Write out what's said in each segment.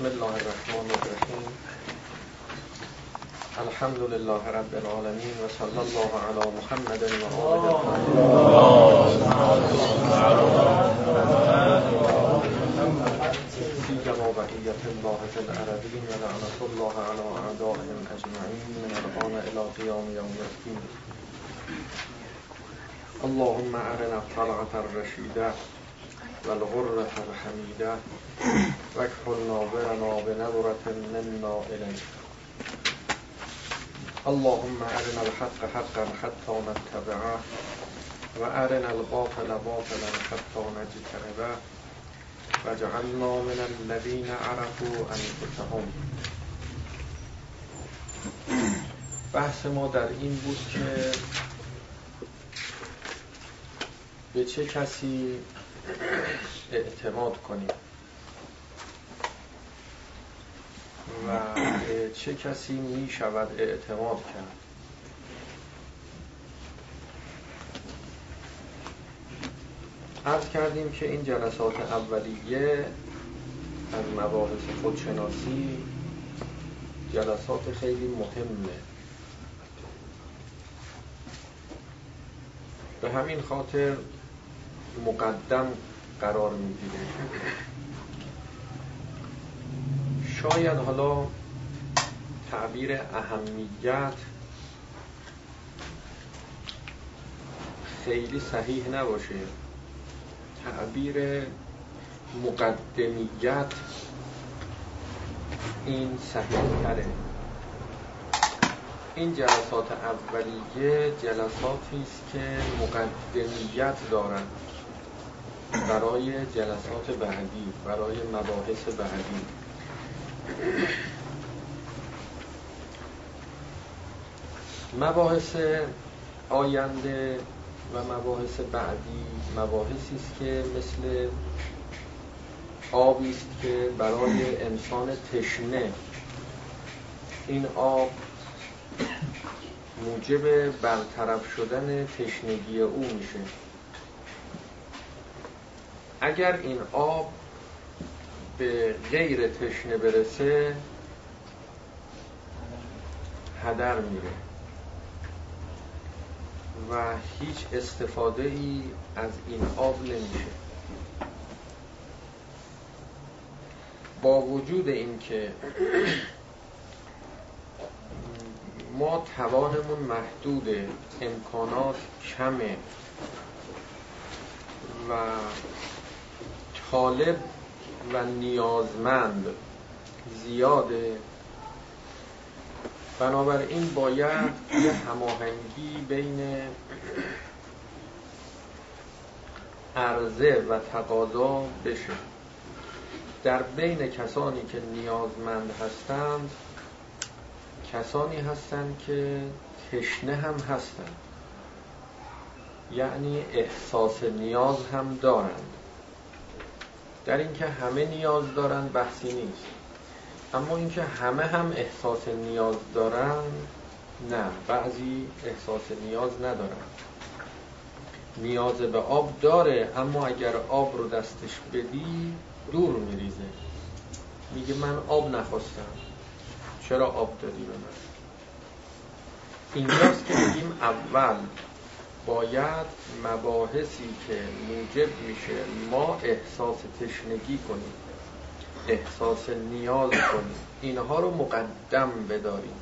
بسم الله الرحمن الرحیم. الحمد لله رب العالمین و صلی الله علی محمد و آله فی جما بقیت الله فی الارضین و لعنت الله علی اعدائهم اجمعین من الان الى قیام یوم الدین. اللهم ارنا الطلعة الرشیده والغرة الحمیده واكحل ناظرنا بنظرة منا إليك. اللهم أرنا الحق حقا حتى نتبعه وأرنا الباطل باطلا حتى نجتنبه. واجعلنا من الذين عرفوا أنفسهم. بحث ما در این بود که به چه کسی اعتماد کنیم. و چه کسی می شود اعتماد کرد؟ عرض کردیم که این جلسات اولیه از مباحث خودشناسی جلسات خیلی مهمه. به همین خاطر مقدم قرار می‌گیره شاید حالا تعبیر اهمیت خیلی صحیح نباشه. تعبیر مقدمیت این صحیح تره. این جلسات اولیه جلساتی است که مقدمیت دارند برای جلسات بعدی برای مباحث بعدی. مباحث آینده و مباحث بعدی مباحثی است که مثل آبی است که برای انسان تشنه. این آب موجب برطرف شدن تشنگی او میشه. اگر این آب به غیر تشنه برسه هدر میره. و هیچ استفاده ای از این آب نمیشه. با وجود اینکه ما توانمون محدوده امکانات کمه و طالب و نیازمند زیاده. بنابراین باید یه هماهنگی بین عرضه و تقاضا بشه. در بین کسانی که نیازمند هستند کسانی هستند که تشنه هم هستند. یعنی احساس نیاز هم دارند. در اینکه همه نیاز دارن بحثی نیست. اما اینکه همه هم احساس نیاز دارن نه. بعضی احساس نیاز ندارن. نیاز به آب داره اما اگر آب رو دستش بدی دور میریزه. میگه من آب نخواستم. چرا آب دادی به من؟ اینجاست که میگیم اول باید مباحثی که موجب میشه ما احساس تشنگی کنیم احساس نیاز کنیم اینها رو مقدم بداریم.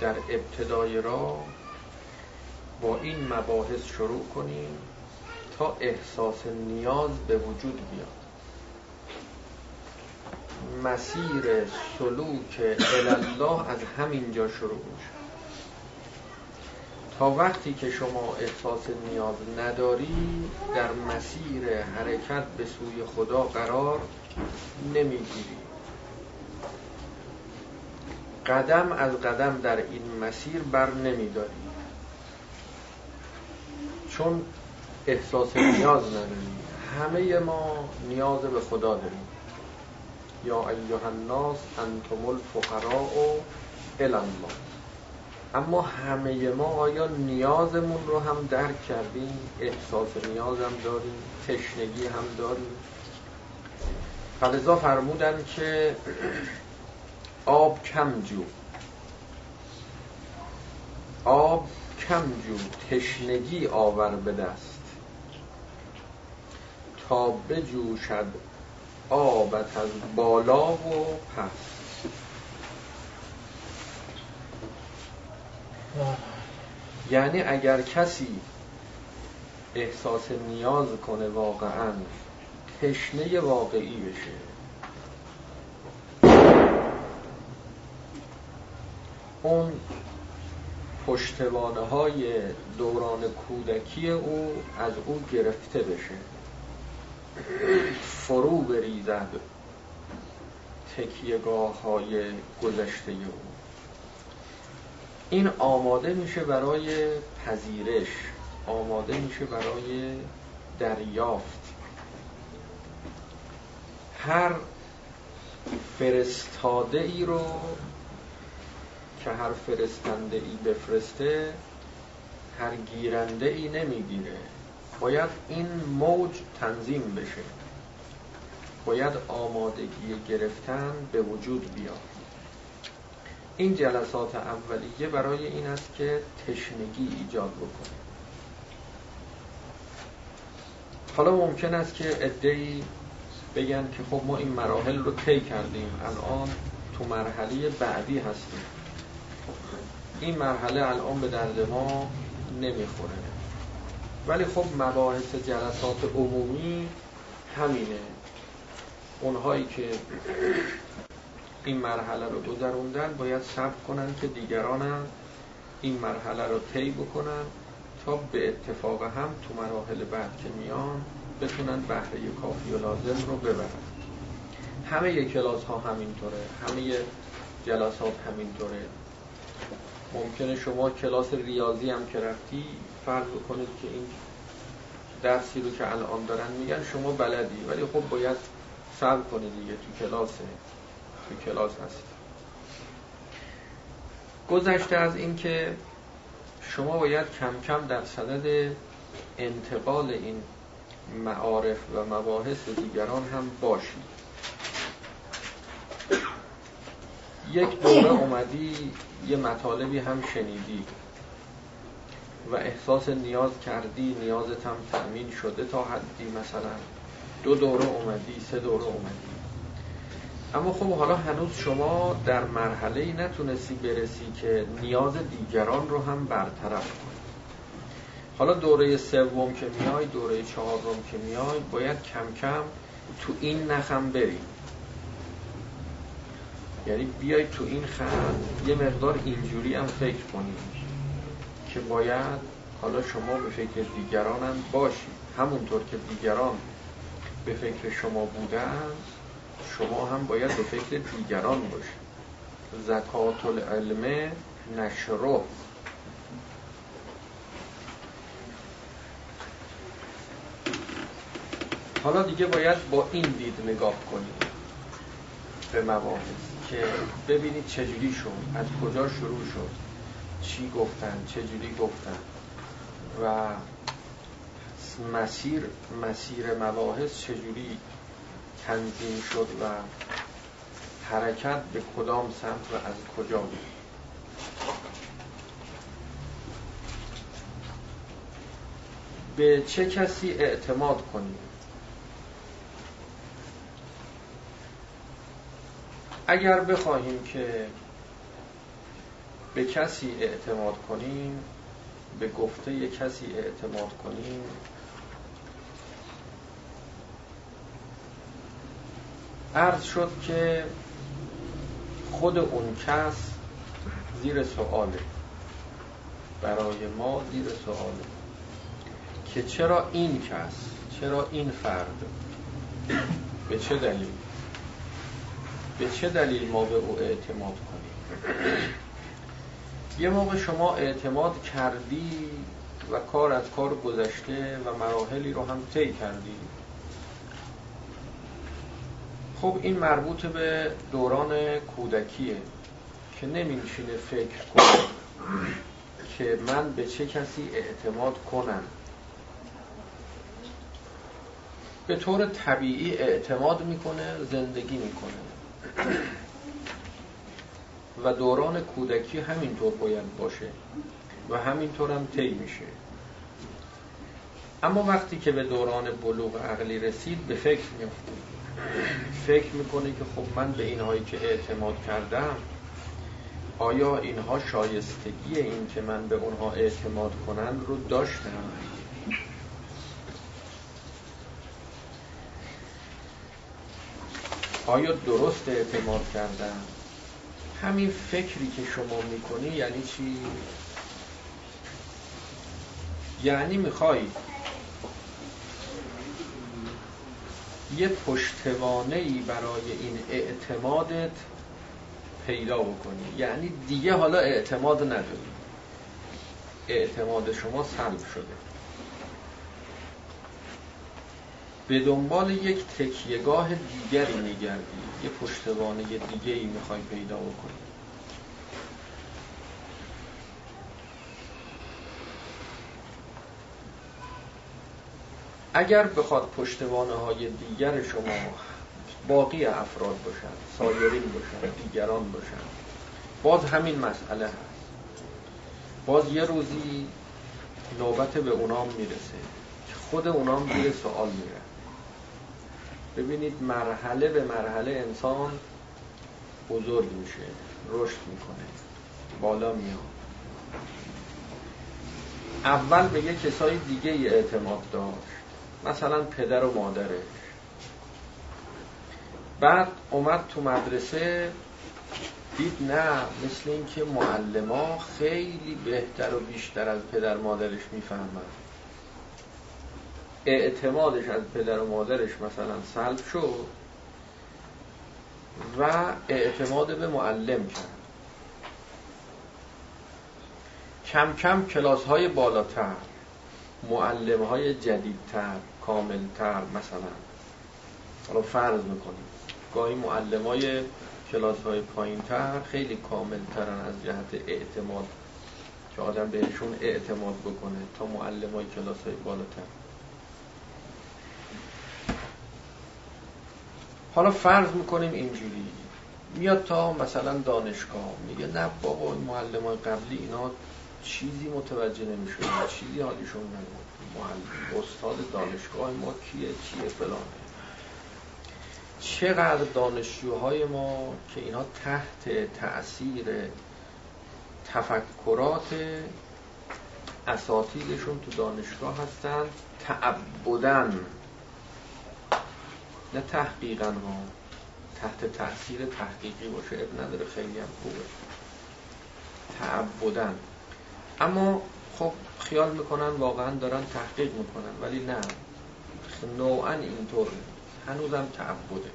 در ابتدای را با این مباحث شروع کنیم تا احساس نیاز به وجود بیاد. مسیر سلوک الله از همینجا شروع میشه. تا وقتی که شما احساس نیاز نداری در مسیر حرکت به سوی خدا قرار نمی‌گیری. قدم از قدم در این مسیر بر نمیداری. چون احساس نیاز نداری. همه ما نیاز به خدا داریم. یا ایها الناس انتم الفقراء الی الله. اما همه ما آیا نیازمون رو هم درک کردیم؟ احساس نیاز هم داریم؟ تشنگی هم داریم؟ فلزا فرمودن که آب کم جو. آب کم جو. تشنگی آور به دست. تا بجوشد آبت از بالا و پس. یعنی اگر کسی احساس نیاز کنه واقعا تشنه واقعی بشه. اون پشتوانه های دوران کودکی او از او گرفته بشه. فرو بریزد تکیهگاه های گذشته او. این آماده میشه برای پذیرش آماده میشه برای دریافت. هر فرستاده ای رو که هر فرستنده ای بفرسته هر گیرنده ای نمی‌گیره. باید این موج تنظیم بشه. باید آمادگی گرفتن به وجود بیاد. این جلسات اولیه برای این است که تشنگی ایجاد بکنه. حالا ممکن است که ادهی بگن که خب ما این مراحل رو طی کردیم الان تو مرحله بعدی هستیم. این مرحله الان به درد ما نمی‌خوره. ولی خب مباحث جلسات عمومی همینه. اونهایی که این مرحله رو گذروندن باید صبر کنن که دیگران این مرحله رو طی بکنن تا به اتفاق هم تو مراحل بعد که میان بتونن بهره کافی و لازم رو ببرن. همه کلاس ها همینطوره. همه جلسات همینطوره. ممکنه شما کلاس ریاضی هم که رفتی فرض بکنید که این درسی رو که الان دارن میگن شما بلدی. ولی خب باید صبر کنید دیگه تو کلاسه تو کلاس هست. گذشته از این که شما باید کم کم در صدد انتقال این معارف و مباحث دیگران هم باشید یک دوره اومدی یه مطالبی هم شنیدی و احساس نیاز کردی نیازت هم تأمین شده تا حدی مثلا. دو دوره اومدی سه دوره اومدی. اما خب حالا هنوز شما در مرحله نتونستی برسی که نیاز دیگران رو هم برطرف کنی. حالا دوره سوم که میای دوره چهارم که میای باید کم کم تو این نخم بریم یعنی بیای تو این خط یه مقدار اینجوری هم فکر کنیم که باید حالا شما به فکر دیگران هم باشید همونطور که دیگران به فکر شما بودن شما هم باید به فکر دیگران باشید. زکات العلم نشره حالا دیگه باید با این دید نگاه کنیم به مباحث که ببینید چجوری شد از کجا شروع شد چی گفتن چجوری گفتن. و مسیر مسیر مباحث چجوری تنظیم شد و حرکت به کدام سمت و از کجا بود؟ به چه کسی اعتماد کنیم؟ اگر بخواهیم که به کسی اعتماد کنیم به گفته کسی اعتماد کنیم عرض شد که خود اون کس زیر سواله. برای ما زیر سواله. که چرا این کس چرا این فرد؟ به چه دلیل؟ به چه دلیل ما به او اعتماد کنیم؟ یه موقع شما اعتماد کردی و کار از کار گذشته و مراحلی رو هم طی کردی. خب این مربوط به دوران کودکیه که نمیشینه فکر کنه که من به چه کسی اعتماد کنم. به طور طبیعی اعتماد می‌کنه زندگی می‌کنه. و دوران کودکی همینطور باید باشه و همینطور هم طی میشه. اما وقتی که به دوران بلوغ عقلی رسید به فکر میفته فکر می‌کنه که خب من به اینهایی که اعتماد کردم آیا اینها شایستگی این که من به اونها اعتماد کنند رو داشتم آیا درست اعتماد کردم همین فکری که شما می‌کنی یعنی چی؟ یعنی می‌خوای یه پشتوانه ای برای این اعتمادت پیدا بکنی. یعنی دیگه حالا اعتماد نداری. اعتماد شما سلب شده. به دنبال یک تکیهگاه دیگری میگردی. یه پشتوانه دیگه ای می‌خوای پیدا بکنی. اگر بخواد پشتوانه های دیگر شما باقی افراد باشن سایرین باشن دیگران باشن باز همین مسئله هست. باز یه روزی نوبت به اونام می‌رسه. که خود اونام زیر سوال میره. ببینید مرحله به مرحله انسان بزرگ میشه رشد می‌کنه بالا میاد. اول به یه کسای دیگه اعتماد داشت. مثلا پدر و مادرش بعد اومد تو مدرسه دید نه مثل اینکه معلما خیلی بهتر و بیشتر از پدر مادرش می‌فهمن. اعتمادش از پدر و مادرش مثلا سلب شد و اعتماد به معلم کرد. کم کم کلاس های بالاتر معلم های جدیدتر کاملتر مثلا. حالا فرض می‌کنیم. گاهی معلم های کلاس های پایین تر خیلی کامل ترن از جهت اعتماد. که آدم بهشون اعتماد بکنه تا معلم های کلاس های بالاتر. حالا فرض می‌کنیم اینجوری. میاد تا مثلا دانشگاه. میگه نه بابا این معلم های قبلی اینا چیزی متوجه نمیشون چیزی حالیشون معلم استاد دانشگاه ما کیه چیه فلانه چقدر دانشجوهای ما که اینا تحت تأثیر تفکرات اساتیدشون تو دانشگاه هستن تعبدن نه تحقیقا ها تحت تأثیر تحقیقی باشه اب نداره خیلی هم خوبه. تعبدن اما خب خیال می‌کنن واقعا دارن تحقیق می‌کنن ولی نه. نوعا اینطور. هنوزم تعبده.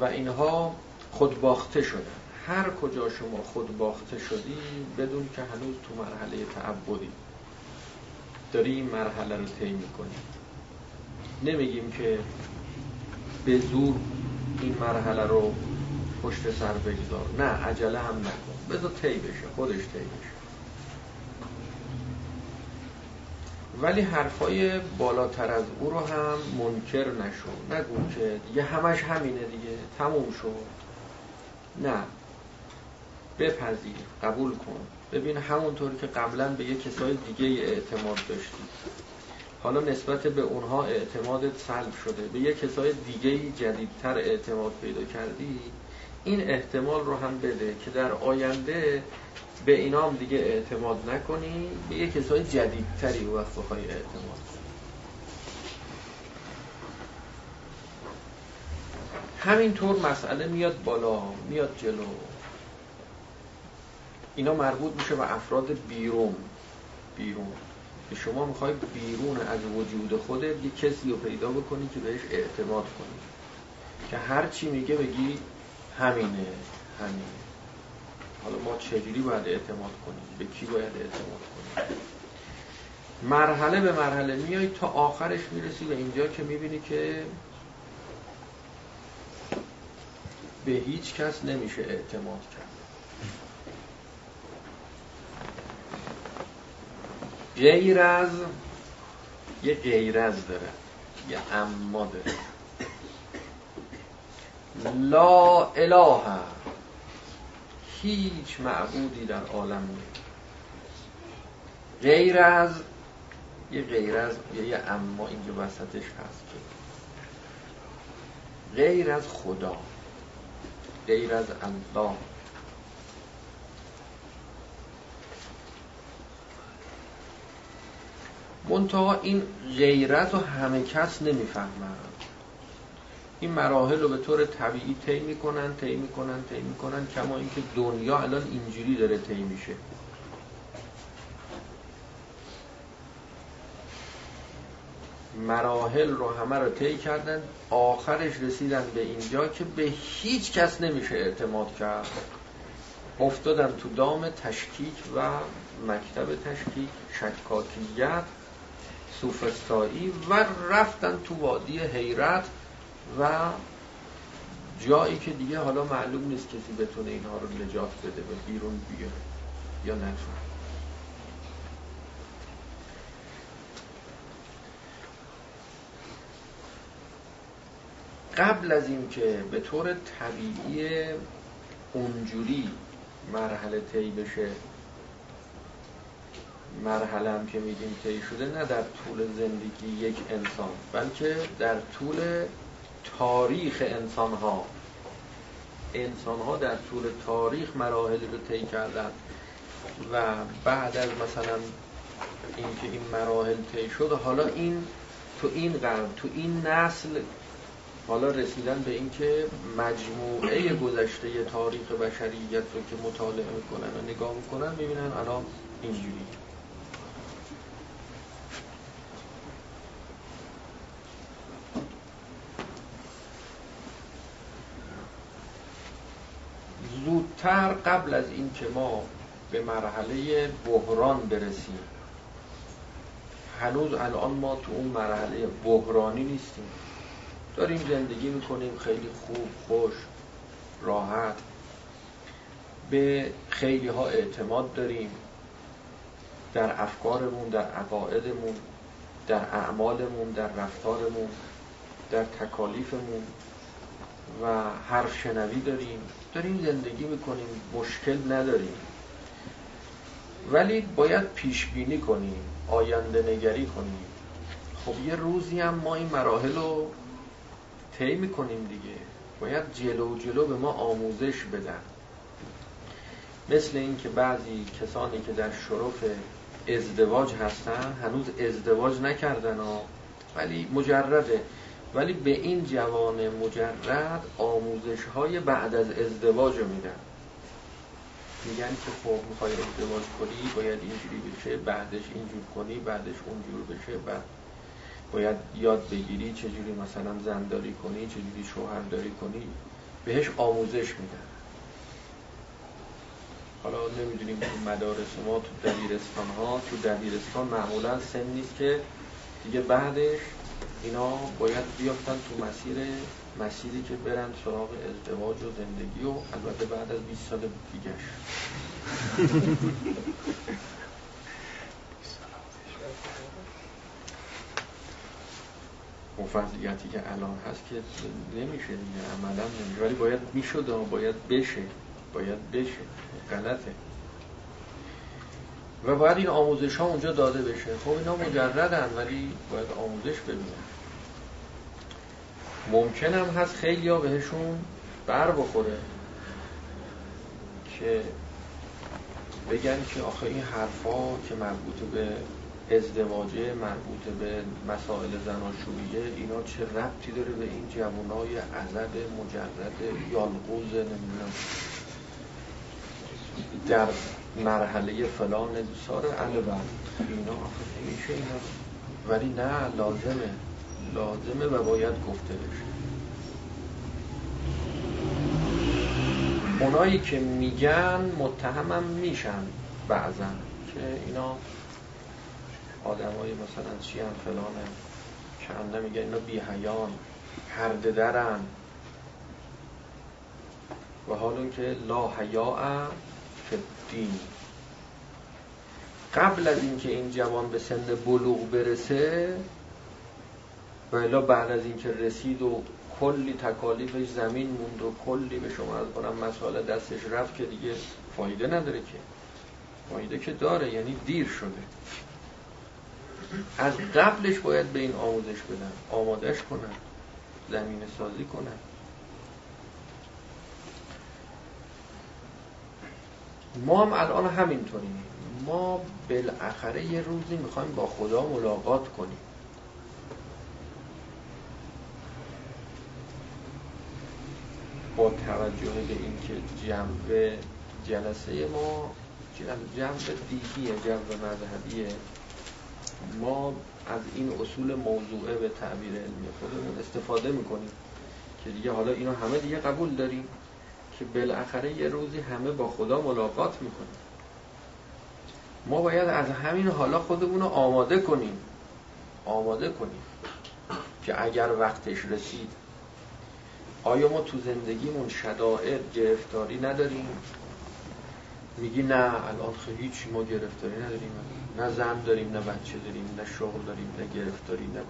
و اینها خودباخته شدن هر کجا شما خودباخته شدی بدون که هنوز تو مرحله تعبدی داری این مرحله رو طی می‌کنی. نمیگیم که به زور این مرحله رو پشت سر بگذار. نه عجله هم نکن. بذار طی بشه خودش طی بشه. ولی حرفای بالاتر از او رو هم منکر نشو. نگو که دیگه همش همینه دیگه. تموم شد. نه. بپذیر. قبول کن. ببین همونطور که قبلا به یه کسای دیگه اعتماد داشتی. حالا نسبت به اونها اعتمادت سلب شده. به یه کسای دیگه جدیدتر اعتماد پیدا کردی این احتمال رو هم بده که در آینده به اینا هم دیگه اعتماد نکنی. به یه کسای جدیدتری و وقت بخوای اعتماد همینطور مسئله میاد بالا میاد جلو. اینا مربوط میشه به افراد بیرون. بیرون. که شما می‌خوای بیرون از وجود خودت یه کسی رو پیدا بکنی که بهش اعتماد کنی. که هر چی میگه بگی همینه همینه. حالا ما چجوری باید اعتماد کنیم؟ به کی باید اعتماد کنیم؟ مرحله به مرحله میای تا آخرش می‌رسی به اینجا که می‌بینی که به هیچ کس نمیشه اعتماد کرد. غیر از یه غیر از داره. یه اما داره. لا اله هیچ معبودی در عالم نیست. غیر از یه غیر از یه اما اینجا وسطش هست غیر از خدا. غیر از الله. منتها این غیرت رو همه کس نمی‌فهمن. این مراحل رو به طور طبیعی طی می‌کنن طی می‌کنن طی می‌کنن کما اینکه دنیا الان اینجوری داره طی میشه. مراحل رو همه رو طی کردن آخرش رسیدن به اینجا که به هیچ کس نمیشه اعتماد کرد. افتادن تو دام تشکیک و مکتب تشکیک شکاکیت سوفستایی و رفتن تو وادی حیرت و جایی که دیگه حالا معلوم نیست کسی بتونه اینها رو نجات بده و بیرون بیاره یا نتونه. قبل از اینکه به طور طبیعی اونجوری مرحله طی بشه مرحله هم که میگیم طی شده نه در طول زندگی یک انسان بلکه در طول تاریخ انسان ها انسان ها در طول تاریخ مراحل رو طی کردن و بعد از مثلا اینکه این مراحل طی شد حالا این تو این قرن تو این نسل حالا رسیدن به اینکه مجموعه گذشته تاریخ بشریت رو که مطالعه می‌کنن و نگاه می‌کنن می‌بینن الان اینجوری زودتر قبل از اینکه ما به مرحله بحران برسیم. هنوز الان ما تو اون مرحله بحرانی نیستیم. داریم زندگی می‌کنیم خیلی خوب خوش راحت. به خیلی ها اعتماد داریم. در افکارمون در عقایدمون در اعمالمون در رفتارمون در تکالیفمون. و حرف شنوی داریم. داریم زندگی می‌کنیم مشکل نداریم. ولی باید پیش بینی کنیم آینده نگری کنیم. خب یه روزی هم ما این مراحل رو طی می‌کنیم دیگه. باید جلو جلو به ما آموزش بدن. مثل اینکه بعضی کسانی که در شرف ازدواج هستن هنوز ازدواج نکردن ها ولی مجرده. ولی به این جوان مجرد آموزش های بعد از ازدواج رو میدن. میگن که خب می‌خوای ازدواج کنی باید اینجوری بشه بعدش اینجور کنی بعدش اونجور بشه بعد باید یاد بگیری چجوری مثلا زنداری کنی چجوری شوهرداری کنی. بهش آموزش میدن. حالا نمی‌دونیم تو مدارس ما تو دبیرستان ها تو دبیرستان معمولا سن نیست که دیگه بعدش اینا باید بیافتن تو مسیر مسیری که برن سراغ ازدواج و زندگی و البته بعد از 20 سال دیگه وضعیتی که الان هست که نمیشه دیگه عملا نمیشه. ولی باید می‌شد و باید بشه. باید بشه. غلطه. و باید این آموزش ها اونجا داده بشه. خب اینا مجردن ولی باید آموزش ببینن ممکن هم هست خیلی ها بهشون بر بخوره که بگن که آخه این حرفا که مربوط به ازدواجه مربوط به مسائل زناشوییه اینا چه ربطی داره به این جوانای عزد مجرد یالقوز نمی‌دونم. در مرحله فلان سار البر اینا میشه اینا. ولی نه لازمه. لازمه و باید گفته بشه. اونایی که میگن متهمم میشن بعضا که اینا آدمای مثلا چی هم فلانه کنده میگه اینا بی حیان پرده درن. و حالا که لا حیاء دین قبل از اینکه این جوان به سن بلوغ برسه و بعد از اینکه رسید و کلی تکالیفش زمین موند و کلی به شما از کنم مسائل دستش رفت که دیگه فایده نداره که. فایده که داره یعنی دیر شده. از قبلش باید به این آموزش بدن آمادش کنن زمین سازی کنن. ما هم الان همینطوریم. ما بالاخره یه روزی می‌خوایم با خدا ملاقات کنیم. با توجه به اینکه جنبه جلسه ما جنبه دیگیه جنبه مذهبیه ما از این اصول موضوعه به تعبیر علمی خودمون استفاده می‌کنیم که دیگه حالا اینو همه دیگه قبول داریم که بالاخره یه روزی همه با خدا ملاقات می‌کنیم. ما باید از همین حالا خودمون رو آماده کنیم. آماده کنیم که اگر وقتش رسید آیا ما تو زندگیمون شدائد گرفتاری نداریم؟ میگی نه الان هیچ ما گرفتاری نداریم. نه زن داریم نه بچه داریم نه شغل داریم نه گرفتاری نه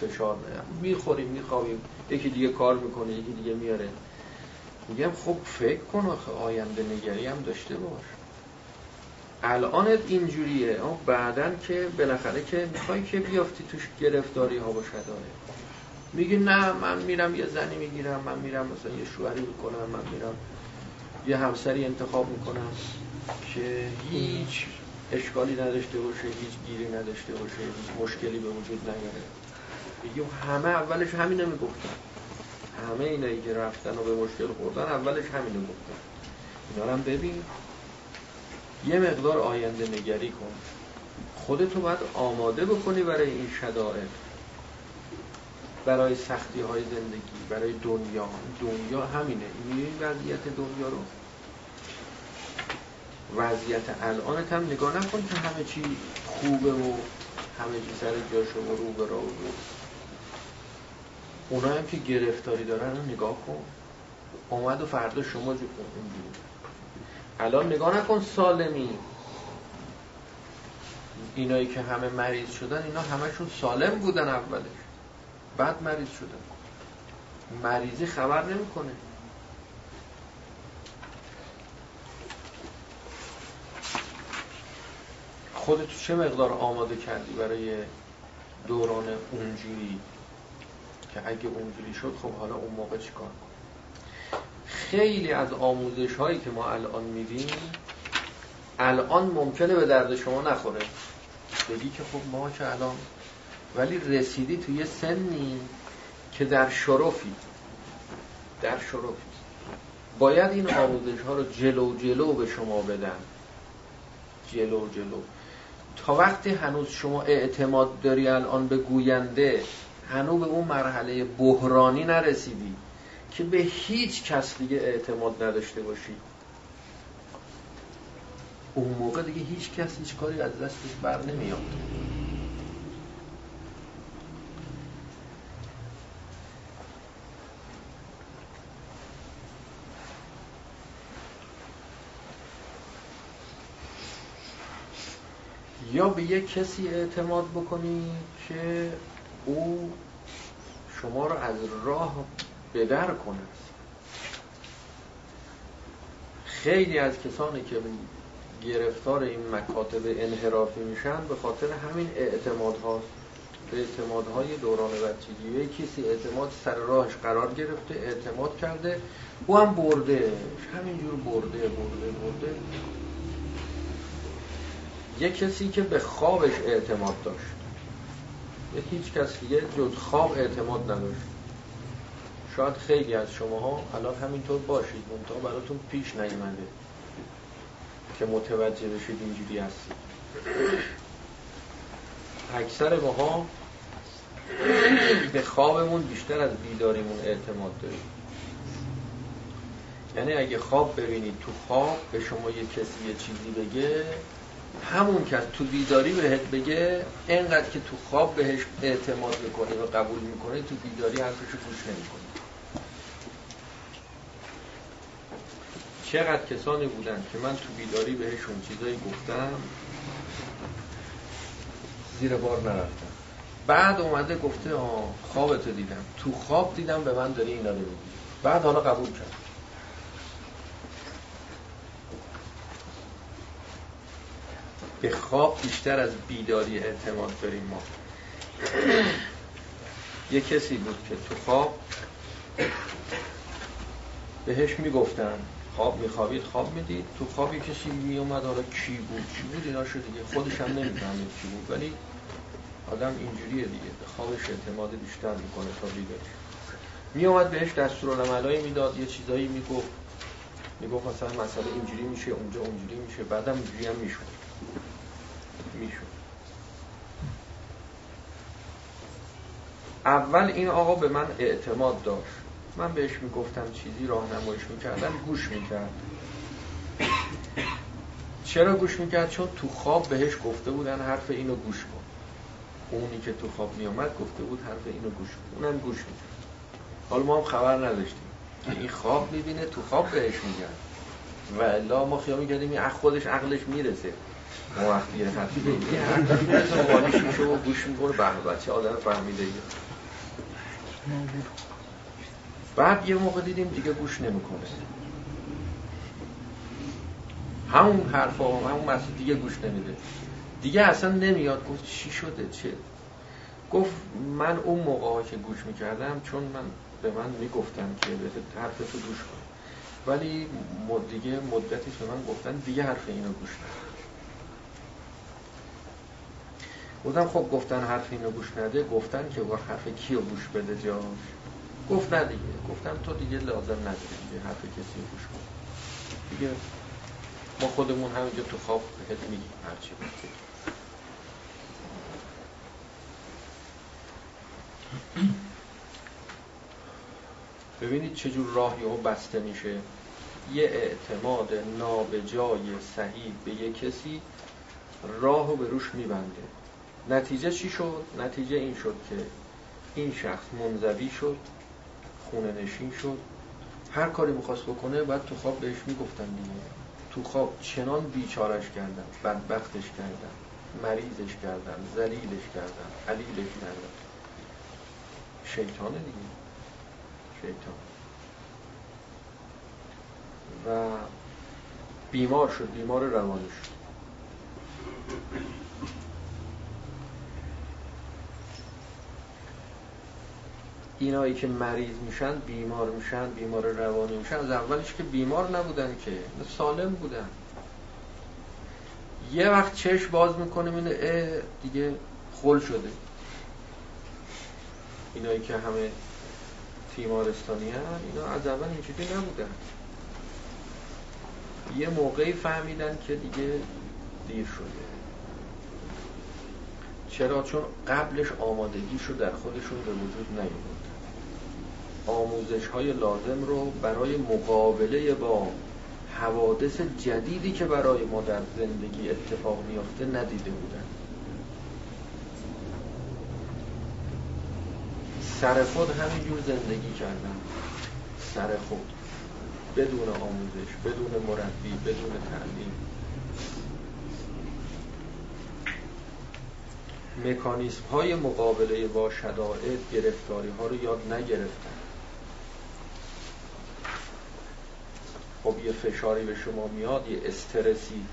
فشار می‌خوریم میخوابیم. یکی دیگه کار می‌کنه یکی دیگه میاره. میگم خب فکر کن آخه آینده نگری هم داشته باش. الانت اینجوریه. بعدا که بالاخره که می‌خوای که بیافتی توش گرفتاری ها باشه داره میگی نه من میرم یه زنی می‌گیرم من میرم مثلا یه شوهری می‌کنم من میرم یه همسری انتخاب می‌کنم که هیچ اشکالی نداشته باشه هیچ گیری نداشته باشه هیچ مشکلی به وجود نیاره. میگیم همه اولش همینه می‌گفتن. همه اینایی که رفتن و به مشکل خوردن اولش همینو گفتن. اینا هم ببین. یه مقدار آینده نگری کن. خودتو باید آماده بکنی برای این شدائد. برای سختی های زندگی برای دنیا. دنیا همینه. این وضعیت دنیا رو؟ وضعیت الانت هم نگاه نکن که همه چی خوبه و همه چی سر جاشه و رو به رو اونا هم که گرفتاری دارن رو نگاه کن. اومد و فردا شما جو الان نگاه نکن سالمی. اینایی که همه مریض شدن اینا همشون سالم بودن اولش. بعد مریض شدن مریضی خبر نمی‌کنه. خودتو چه مقدار آماده کردی برای دوران اونجوری؟ که اگه اونجوری شد خب حالا اون موقع چیکار کن خیلی از آموزش هایی که ما الان میدیم الان ممکنه به درد شما نخوره. بگی که خب ما که الان ولی رسیدی توی سنی که در شرفی. در شرفی. باید این آموزش ها رو جلو جلو به شما بدن. جلو جلو. تا وقتی هنوز شما اعتماد داری الان به گوینده هنوز به اون مرحله بحرانی نرسیدی که به هیچ کس دیگه اعتماد نداشته باشی. اون موقع دیگه هیچ کس هیچ کاری از دستش بر نمیاد. به یک کسی اعتماد بکنی که او شما رو از راه بدر کنه. خیلی از کسانی که گرفتار این مکاتب انحرافی میشن به خاطر همین اعتماد هاست به اعتمادهای دوران بچگی. کسی اعتماد سر راهش قرار گرفته اعتماد کرده او هم برده همینجور برده برده برده. یه کسی که به خوابش اعتماد داشت. یه هیچ کس دیگه جز خواب اعتماد نداشت. شاید خیلی از شماها الان همینطور باشید منتها براتون پیش نیومده که متوجه بشید اینجوری هستید. اکثر ماها به خوابمون بیشتر از بیداریمون اعتماد داریم. یعنی اگه خواب ببینید تو خواب به شما یه کسی یه چیزی بگه همون که تو بیداری بهت بگه اینقدر که تو خواب بهش اعتماد می‌کنه و قبول می‌کنه تو بیداری حرفشو گوش نمی‌کنه چقدر کسانی بودن که من تو بیداری بهشون چیزایی گفتم زیر بار نرفتم. بعد اومده گفته آه خوابتو دیدم. تو خواب دیدم به من داری اینا رو بعد حالا قبول کرد. به خواب بیشتر از بیداری اعتماد داریم ما. یه کسی بود که تو خواب بهش می‌گفتن خواب میخوابید خواب می‌دید. تو خواب یه کسی میومد حالا کی بود چی بود؟ اینا شد دیگه. خودش هم نمی‌فهمید کی بود. ولی آدم اینجوریه دیگه. به خوابش اعتماد بیشتر می‌کنه تا بیدارش میومد بهش دستورالعملایی می‌داد یه چیزایی می‌گفت. می‌گفت مثلا مسئله اینجوری میشه اونجا اونجوری میشه. بعدم اینجوری هم می‌شد. می‌شد. اول این آقا به من اعتماد داشت. من بهش می‌گفتم چیزی راهنماییش می‌کردم گوش می‌کرد. چرا گوش می‌کرد؟ چون تو خواب بهش گفته بودن حرف اینو گوش کن. اونی که تو خواب میامد گفته بود حرف اینو گوش کن. اونم گوش می‌کرد. حالا ما هم خبر نداشتیم. این خواب می‌بینه تو خواب بهش میگن. و الا ما خیال می‌کردیم این خودش عقلش می‌رسه. ما وقتی یه بگیم و گوش می‌کنه به بچه آدم فهمیده بعد یه موقع دیدیم دیگه گوش نمی‌کنه. همون حرفا همون مسئله دیگه گوش نمیده. دیگه اصلا نمیاد گفت چی شده چه؟ گفت من اون موقع که گوش می‌کردم چون من به من می‌گفتم که به حرفتو گوش کن. ولی دیگه مدتی به من گفتن دیگه حرف اینو گوش نده بودم خب گفتن حرف اینو گوش نده گفتن که حرف کیو گوش بده جاش؟ گفت نه دیگه گفتم تو دیگه لازم نداری دیگه حرف کسی رو گوش کن دیگه ما خودمون همینجا تو خواب بهت میگیم هرچی بود ببینید چجور راهی ها بسته میشه. یه اعتماد نابجای صحیح به یه کسی راه رو به روش میبنده. نتیجه چی شد؟ نتیجه این شد که این شخص منزوی شد خونه نشین شد. هر کاری می‌خواست بکنه بعد تو خواب بهش می‌گفتن دیگه. تو خواب چنان بیچارش کردن بدبختش کردن مریضش کردن زلیلش کردن علیلش کردن. شیطانه دیگه. شیطان. و بیمار شد بیمار روانی شد اینایی که مریض میشن بیمار میشن بیمار روانی میشن از اولش که بیمار نبودن که سالم بودن. یه وقت چشم باز می‌کنه اینه دیگه خل شده. اینایی که همه تیمارستانی هن اینا از اول اینجوری نبودن. یه موقعی فهمیدن که دیگه دیر شده. چرا؟ چون قبلش آمادگیشو در خودشون به وجود نیومد آموزش های لازم رو برای مقابله با حوادث جدیدی که برای ما در زندگی اتفاق میافته ندیده بودن سر خود همینجور زندگی کردن سر خود. بدون آموزش بدون مربی بدون تعلیم. مکانیسم های مقابله با شدائد گرفتاری ها رو یاد نگرفتن خب یه فشاری به شما میاد یه استرسی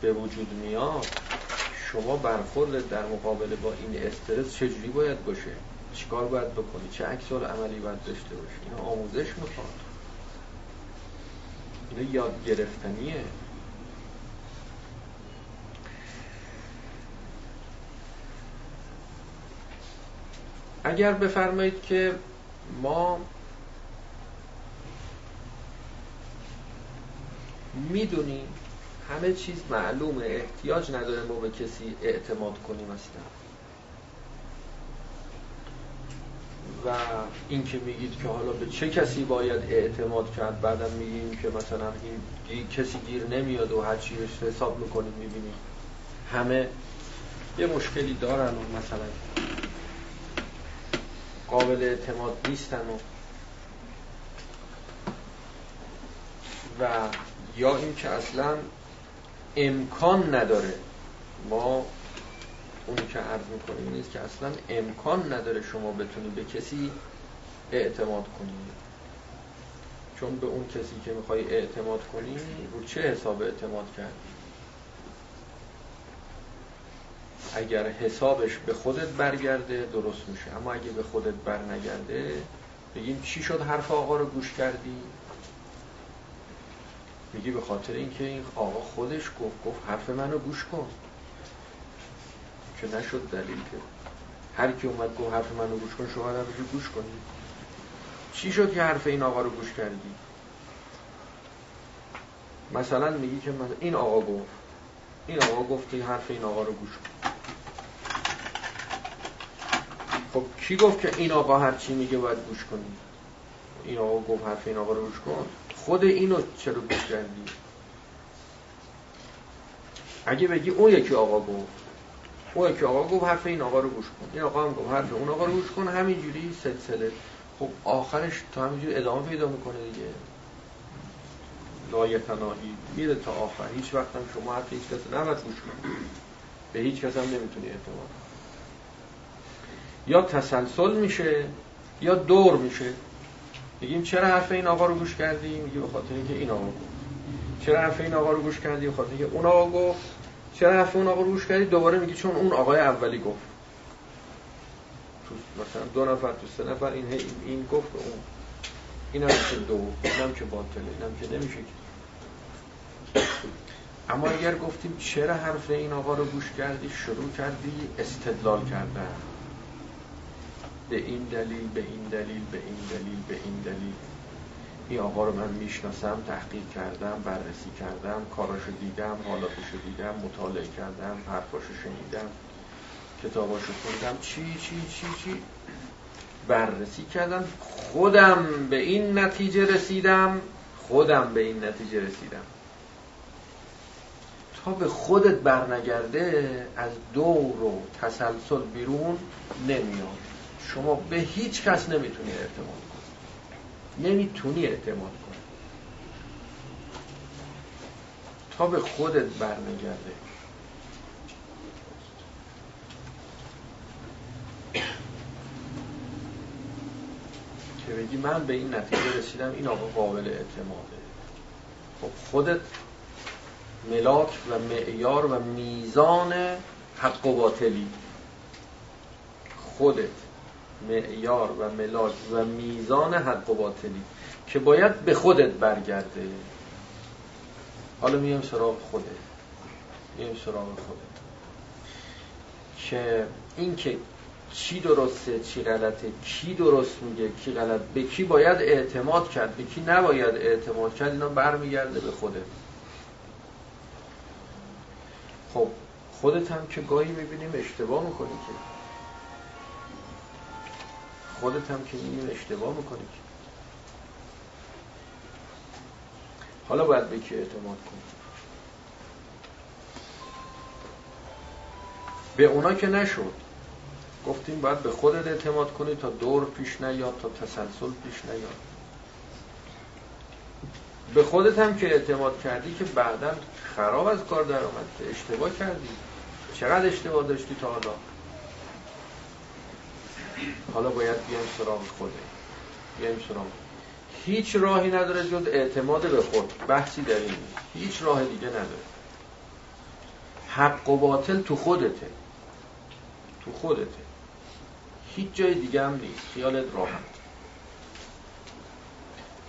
به وجود میاد شما برخورد در مقابله با این استرس چجوری باید باشه؟ چیکار باید بکنی؟ چه عکس عملی باید داشته باشی؟ اینا آموزش می‌خواد اینا یاد گرفتنیه. اگر بفرمایید که ما می‌دونیم همه چیز معلومه احتیاج نداره ما به کسی اعتماد کنیم اصلا. و این که میگید که حالا به چه کسی باید اعتماد کرد بعدم میگیم که مثلا این کسی گیر نمیاد و هر چی حساب می‌کنید می‌بینید همه یه مشکلی دارن و مثلا قابل اعتماد نیستن و و یا اینکه اصلا امکان نداره. ما اونی که عرض می‌کنیم نیست که اصلا امکان نداره شما بتونی به کسی اعتماد کنی چون به اون کسی که می‌خوای اعتماد کنی رو چه حساب اعتماد کردی؟ اگر حسابش به خودت برگرده درست میشه. اما اگه به خودت بر نگرده بگیم چی شد حرف آقا رو گوش کردی؟ میگی به خاطر اینکه این آقا خودش گفت گفت حرف منو گوش کن. که نشد دلیل که هر کی اومد گفت حرف منو گوش کن شما رو گوش کنی. چی شد که حرف این آقا رو گوش کردی؟ مثلا میگی که این آقا گفت. این آقا گفت این حرف این آقا رو گوش کن. خب کی گفت که این آقا هر چی میگه باید گوش کنی؟ این آقا گفت حرف این آقا رو گوش کن. خود اینو چرا گوش اگه بگی اون یکی آقا گفت اون یکی آقا گفت حرف این آقا رو گوش کن این آقا هم گفت حرف اون آقا رو گوش کن همینجوری سلسله. خب آخرش تا همینجوری ادامه پیدا می‌کنه دیگه. لایتناهی میره تا آخر. هیچ وقت هم شما حتی هیچ کسی نباید گوش کنید به هیچ کس هم نمی‌تونی اعتماد یا تسلسل میشه یا دور میشه. میگیم چرا حرف این آقا رو گوش کردی؟ میگه به خاطر اینکه این آقا گفت. چرا حرف این آقا رو گوش کردی؟ به خاطر اینکه اون آقا گفت. چرا حرف اون آقا رو گوش کردی؟ دوباره میگی چون اون آقای اولی گفت. تو مثلا دو نفر تو سه نفر این این گفت اون. این هم که دو این هم که باطله این هم که نمیشه اما اگر گفتیم چرا حرف این آقا رو گوش کردی؟ شروع کردی استدلال کردن. به این دلیل به این دلیل به این دلیل به این دلیل. این آقا رو من می‌شناسم تحقیق کردم بررسی کردم کاراشو دیدم حالاتشو دیدم مطالعه کردم حرفاشو شنیدم کتاباشو خوندم چی چی چی چی؟ بررسی کردم. خودم به این نتیجه رسیدم. خودم به این نتیجه رسیدم. تا به خودت برنگرده از دور و تسلسل بیرون نمیاد شما به هیچ کس نمی‌تونی اعتماد کنی. نمی‌تونی اعتماد کنی. تا به خودت برنگرده که بگی من به این نتیجه رسیدم این آقا قابل اعتماده. خب خودت ملاک و معیار و میزان حق و باطلی. خودت. معیار و ملاک و میزان حق و باطلی که باید به خودت برگرده. حالا میام سراغ خودت. میام سراغ خودت. که این که چی درسته چی غلطه کی درست میگه کی غلط به کی باید اعتماد کرد به کی نباید اعتماد کرد اینا برمیگرده به خودت. خب خودت هم که گاهی می‌بینیم اشتباه می‌کنی که خودت هم که می‌بینیم اشتباه می‌کنی حالا باید به کی اعتماد کنی؟ به اونا که نشد. گفتیم باید به خودت اعتماد کنی تا دور پیش نیاد تا تسلسل پیش نیاد. به خودت هم که اعتماد کردی که بعدا خراب از کار در آمد اشتباه کردی. چقدر اشتباه داشتی تا حالا؟ حالا باید بیایم سراغ خوده بیایم سراغ. هیچ راهی نداره جز اعتماد به خود. بحثی در این هیچ راه دیگه نداره. حق و باطل تو خودته. تو خودته. هیچ جای دیگه هم نیست. خیالت راحت.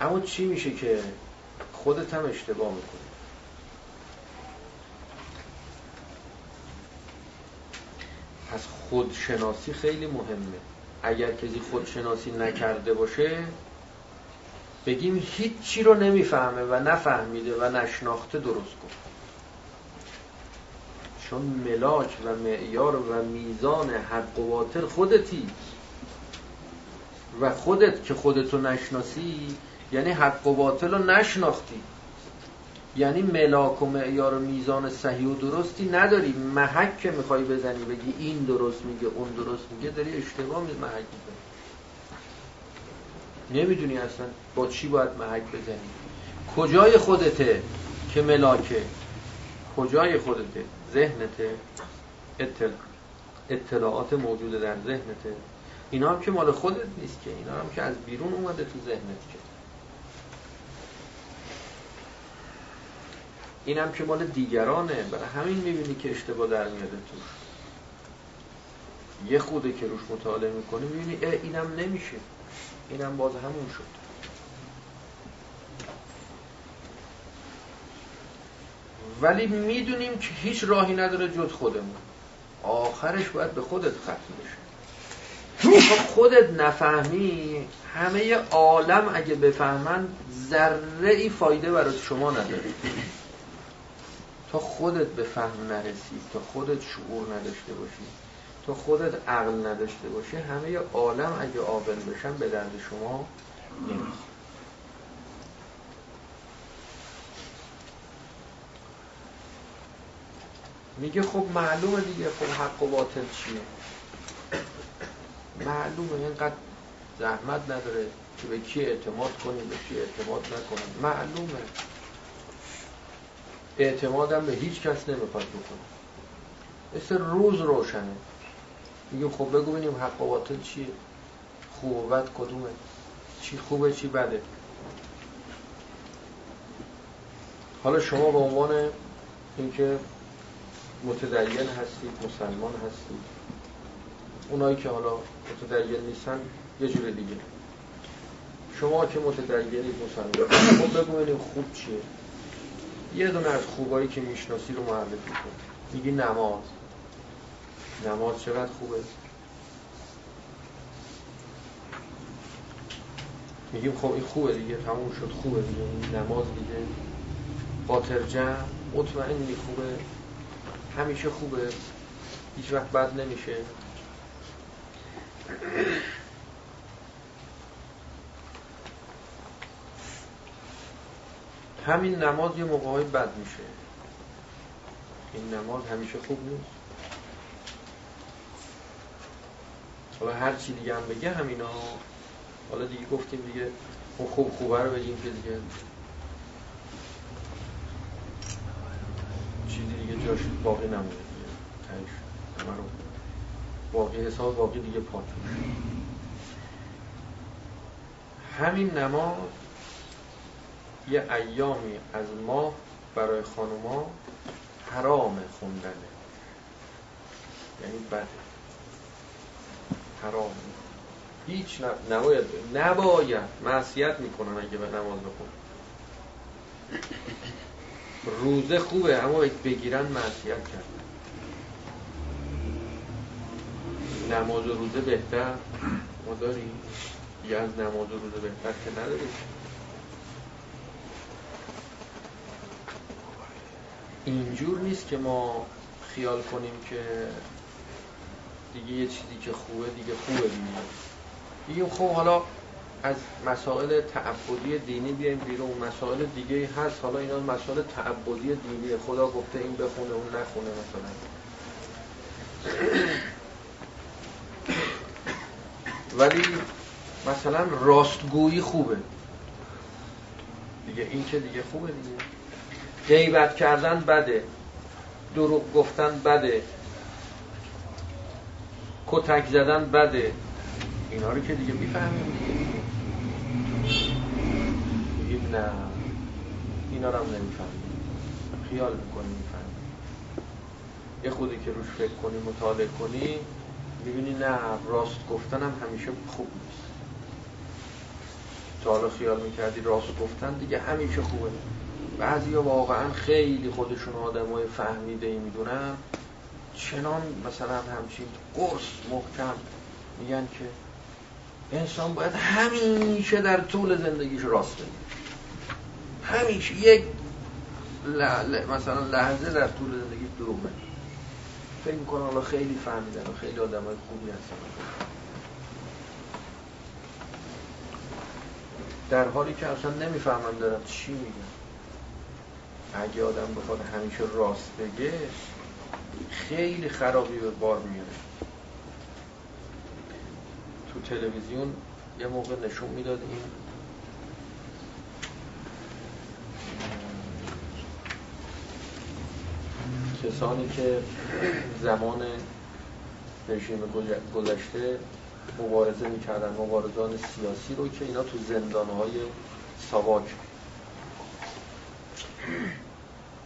اما چی میشه که خودت هم اشتباه می‌کنی؟ پس خودشناسی خیلی مهمه. اگر کسی خودشناسی نکرده باشه بگیم هیچی رو نمی‌فهمه و نفهمیده و نشناخته درست کن چون ملاک و معیار و میزان حق و باطل خودتی. و خودت که خودتو نشناسی یعنی حق و باطل رو نشناختی. یعنی ملاک و معیار و میزان صحیح و درستی نداری. محک که می‌خوای بزنی بگی این درست میگه اون درست میگه داری اشتباه می محک می‌زنی نمی‌دونی اصلا با چی باید محک بزنی. کجای خودته که ملاکه؟ کجای خودته؟ ذهنته؟ اطلاع اطلاعات موجود در ذهنته. اینا هم که مال خودت نیست که. اینا هم که از بیرون اومده تو ذهنت که. این هم که مال دیگرانه. برای همین می‌بینی که اشتباه در میاده تو یه خوده که روش مطالعه می‌کنی می‌بینی اینم نمیشه. اینم باز همون شد. ولی می‌دونیم که هیچ راهی نداره جز خودمون. آخرش باید به خودت ختم بشه. خب خودت نفهمی همه عالم اگه بفهمن ذره ای فایده برای شما نداره. تا خودت به فهم نرسی تا خودت شعور نداشته باشی تا خودت عقل نداشته باشی همه عالم اگه عاقل بشن به درد شما نمی‌خواد میگه خب معلومه دیگه خب حق و باطل چیه؟ معلومه اینقدر زحمت نداره که به کی اعتماد کنیم به کی اعتماد نکنیم معلومه. اعتمادم به هیچ کس نمی‌خواد بکنه. مثل روز روشنه. میگیم خب بگو ببینیم حق و باطل چیه. خوب و بد کدومه؟ چی خوبه چی بده؟ حالا شما به عنوان اینکه متدین هستید مسلمان هستید اونایی که حالا متدین نیستن یه جور دیگه. شما که متدینید مسلمان خب بگو ببینیم خوب چیه. یه دونه از خوبایی که می‌شناسی رو معرفی کن. میگی نماز. نماز چقدر خوبه؟ میگیم خب این خوبه دیگه تموم شد خوبه دیگه. نماز دیگه. قاطر جمع مطمئنی خوبه. همیشه خوبه. هیچ وقت بد نمیشه. همین نماز یه موقعی بد میشه. این نماز همیشه خوب نیست. حالا هر چی دیگه هم بگه همینا حالا دیگه گفتیم دیگه اون خوب خوبه رو بگیم که دیگه چیزی دیگه جاش باقی نمونه دیگه. همه رو باقی حساب باقی دیگه پاک همین نماز یه ایامی از ماه برای خانوما حرام خوندنه. یعنی بده. حرام. هیچ نباید نباید معصیت می‌کنن اگه به نماز بخون روزه خوبه اما بگیرن معصیت کردن. نماز و روزه بهتر؟ ما داریم. یه از نماز و روزه بهتر که نداریم. اینجور نیست که ما خیال کنیم که دیگه یه چیزی که خوبه دیگه خوبه دیگه. بگیم خب حالا از مسائل تعبدی دینی بیایم بیرون. مسائل دیگه هست. حالا اینا مسائل تعبدی دینی. خدا گفته این بخونه اون نخونه مثلا. ولی مثلا راستگویی خوبه. دیگه این که دیگه خوبه دیگه. غیبت کردن بده. دروغ گفتن بده. کتک زدن بده. اینا رو که دیگه می‌فهمیم. دیگه نه. اینا رو هم نمی‌فهمیم. خیال می‌کنیم می‌فهمیم. یه خودی که روش فکر کنی مطالعه کنی می‌بینی نه راست گفتن هم همیشه خوب نیست. تا حالا خیال می‌کردی راست گفتن دیگه همیشه خوبه. بعضی واقعا خیلی خودشون آدم های فهمیده ای می‌دونن. چنان مثلا همچین قرص محکم میگن که انسان باید همیشه در طول زندگیش راست بگه. همیشه یک مثلا لحظه در طول زندگی دروغ فکر می‌کنم حالا خیلی فهمیدن و خیلی آدم های خوبی هستن. در حالی که اصلا نمی‌فهمم دارم چی میگن. اگه آدم بخواد همیشه راست بگه خیلی خرابی به بار میاره. تو تلویزیون یه موقع نشون می‌داد این کسانی که زمان رژیم گذشته مبارزه می‌کردن مبارزان سیاسی رو که اینا تو زندانهای ساواک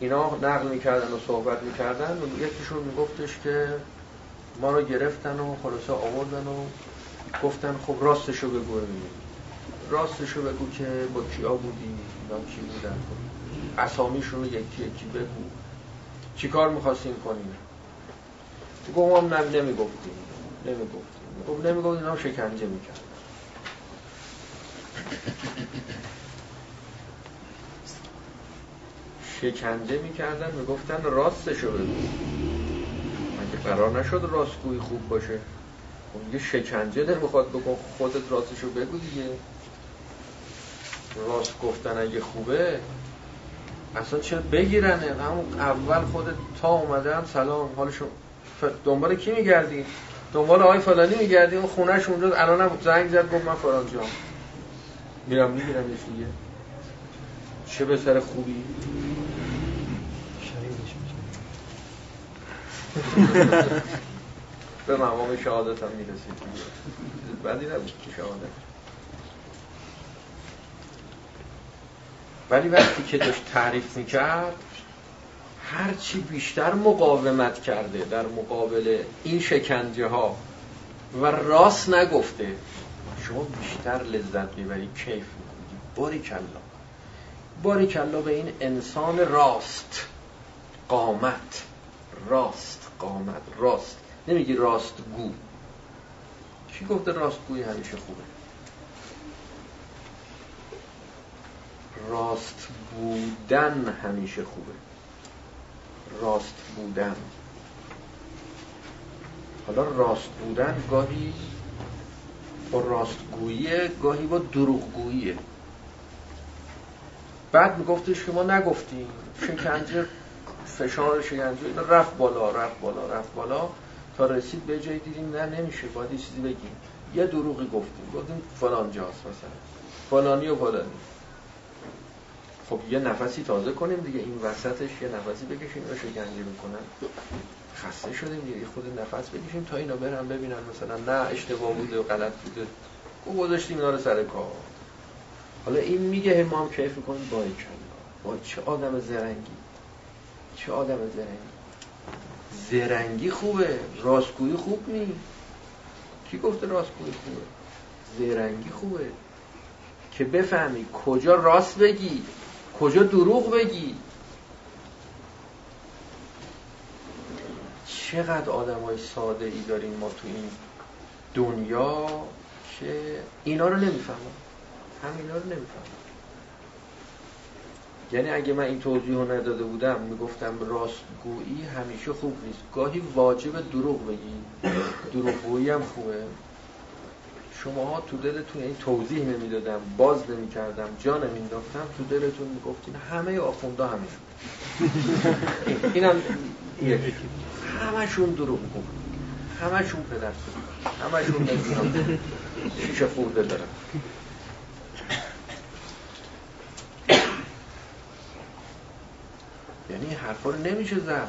اینا نقل می‌کردن و صحبت می‌کردن و یکیشون میگفتش که ما رو گرفتن و خلاصه آوردن و گفتن خب راستشو بگو راستشو بگو که با کیا بودی اینا کی بودن. اسامیشون رو یکی یکی بگو. چی کار می‌خواستیم کنیم گفت هم نمی‌گفتیم. نمی‌گفتیم. گفت نمی‌گفت اینا شکنجه می‌کرد. شکنجه می‌کردن می‌گفتن راستشو بگو. مگه قرار نشد راستگویی خوب باشه؟ اون یه شکنجه در بخواد بکن خودت راستشو بگو دیگه. راست گفتن اگه خوبه اصلا چرا بگیرنه؟ همون اول خودت تا اومدم سلام حالشون دنبال کی میگردی؟ دنبال آقای فلانی میگردی اون خونهش اونجا الانم زنگ زد گفت من فلان جام. میرم می‌گیرم یه چه به سر خوبی؟ به مقام شهادت هم می‌رسید. بعدی نبود شهادت. ولی وقتی که داشت تعریف می‌کرد هرچی بیشتر مقاومت کرده در مقابل این شکنجه ها و راست نگفته شما بیشتر لذت می‌بری کیف می‌کنی. باری کلا. باری کلا به این انسان راست. قامت. راست. قامت. راست. نمیگی راست گو کی گفته راستگویی همیشه خوبه؟ راست بودن همیشه خوبه. راست بودن حالا راست بودن گاهی با راستگوییه گاهی با دروغگوییه بعد میگفتش که ما نگفتیم. شکنجه فشار شکنجه اینا رفت بالا رفت بالا رفت بالا. تا رسید به جایی دیدیم نه نمیشه. باید یه چیزی بگیم. یه دروغی گفتیم. گفتیم فلان جاست مثلا. فلانی و فلانی. خب یه نفسی تازه کنیم دیگه. این وسطش یه نفسی بکشیم و شکنجه می‌کنن. خسته شدیم دیگه. خود نفس بکشیم تا اینا برن ببینن. مثلا نه اشتباه بوده و غلط بوده. گذاشتیم اینا رو سر کار. حالا این میگه ما هم کیف می‌کنیم؟ با با چه آدم زرنگی؟ چه آدم زرنگی؟ زرنگی خوبه. راستگویی خوب نی کی گفته راستگویی خوبه؟ زرنگی خوبه. که بفهمی کجا راست بگی کجا دروغ بگی. چقدر آدم های ساده ای داریم ما تو این دنیا که اینا رو نمی‌فهمم هم اینا رو نمی‌فهمم. یعنی اگه من این توضیح رو نداده بودم می‌گفتم راستگویی همیشه خوب نیست. گاهی واجب دروغ بگی. دروغگویی هم خوبه. شما تو دلتون این توضیح نمی‌دادم باز نمی‌کردم جا نمینداختم تو دلتون می‌گفتین همه آخوندا همشون اینم همشون دروغ کن همشون پدر همشون نمی‌دونم شیشه خورده دارن. یعنی این حرفا رو نمیشه زد.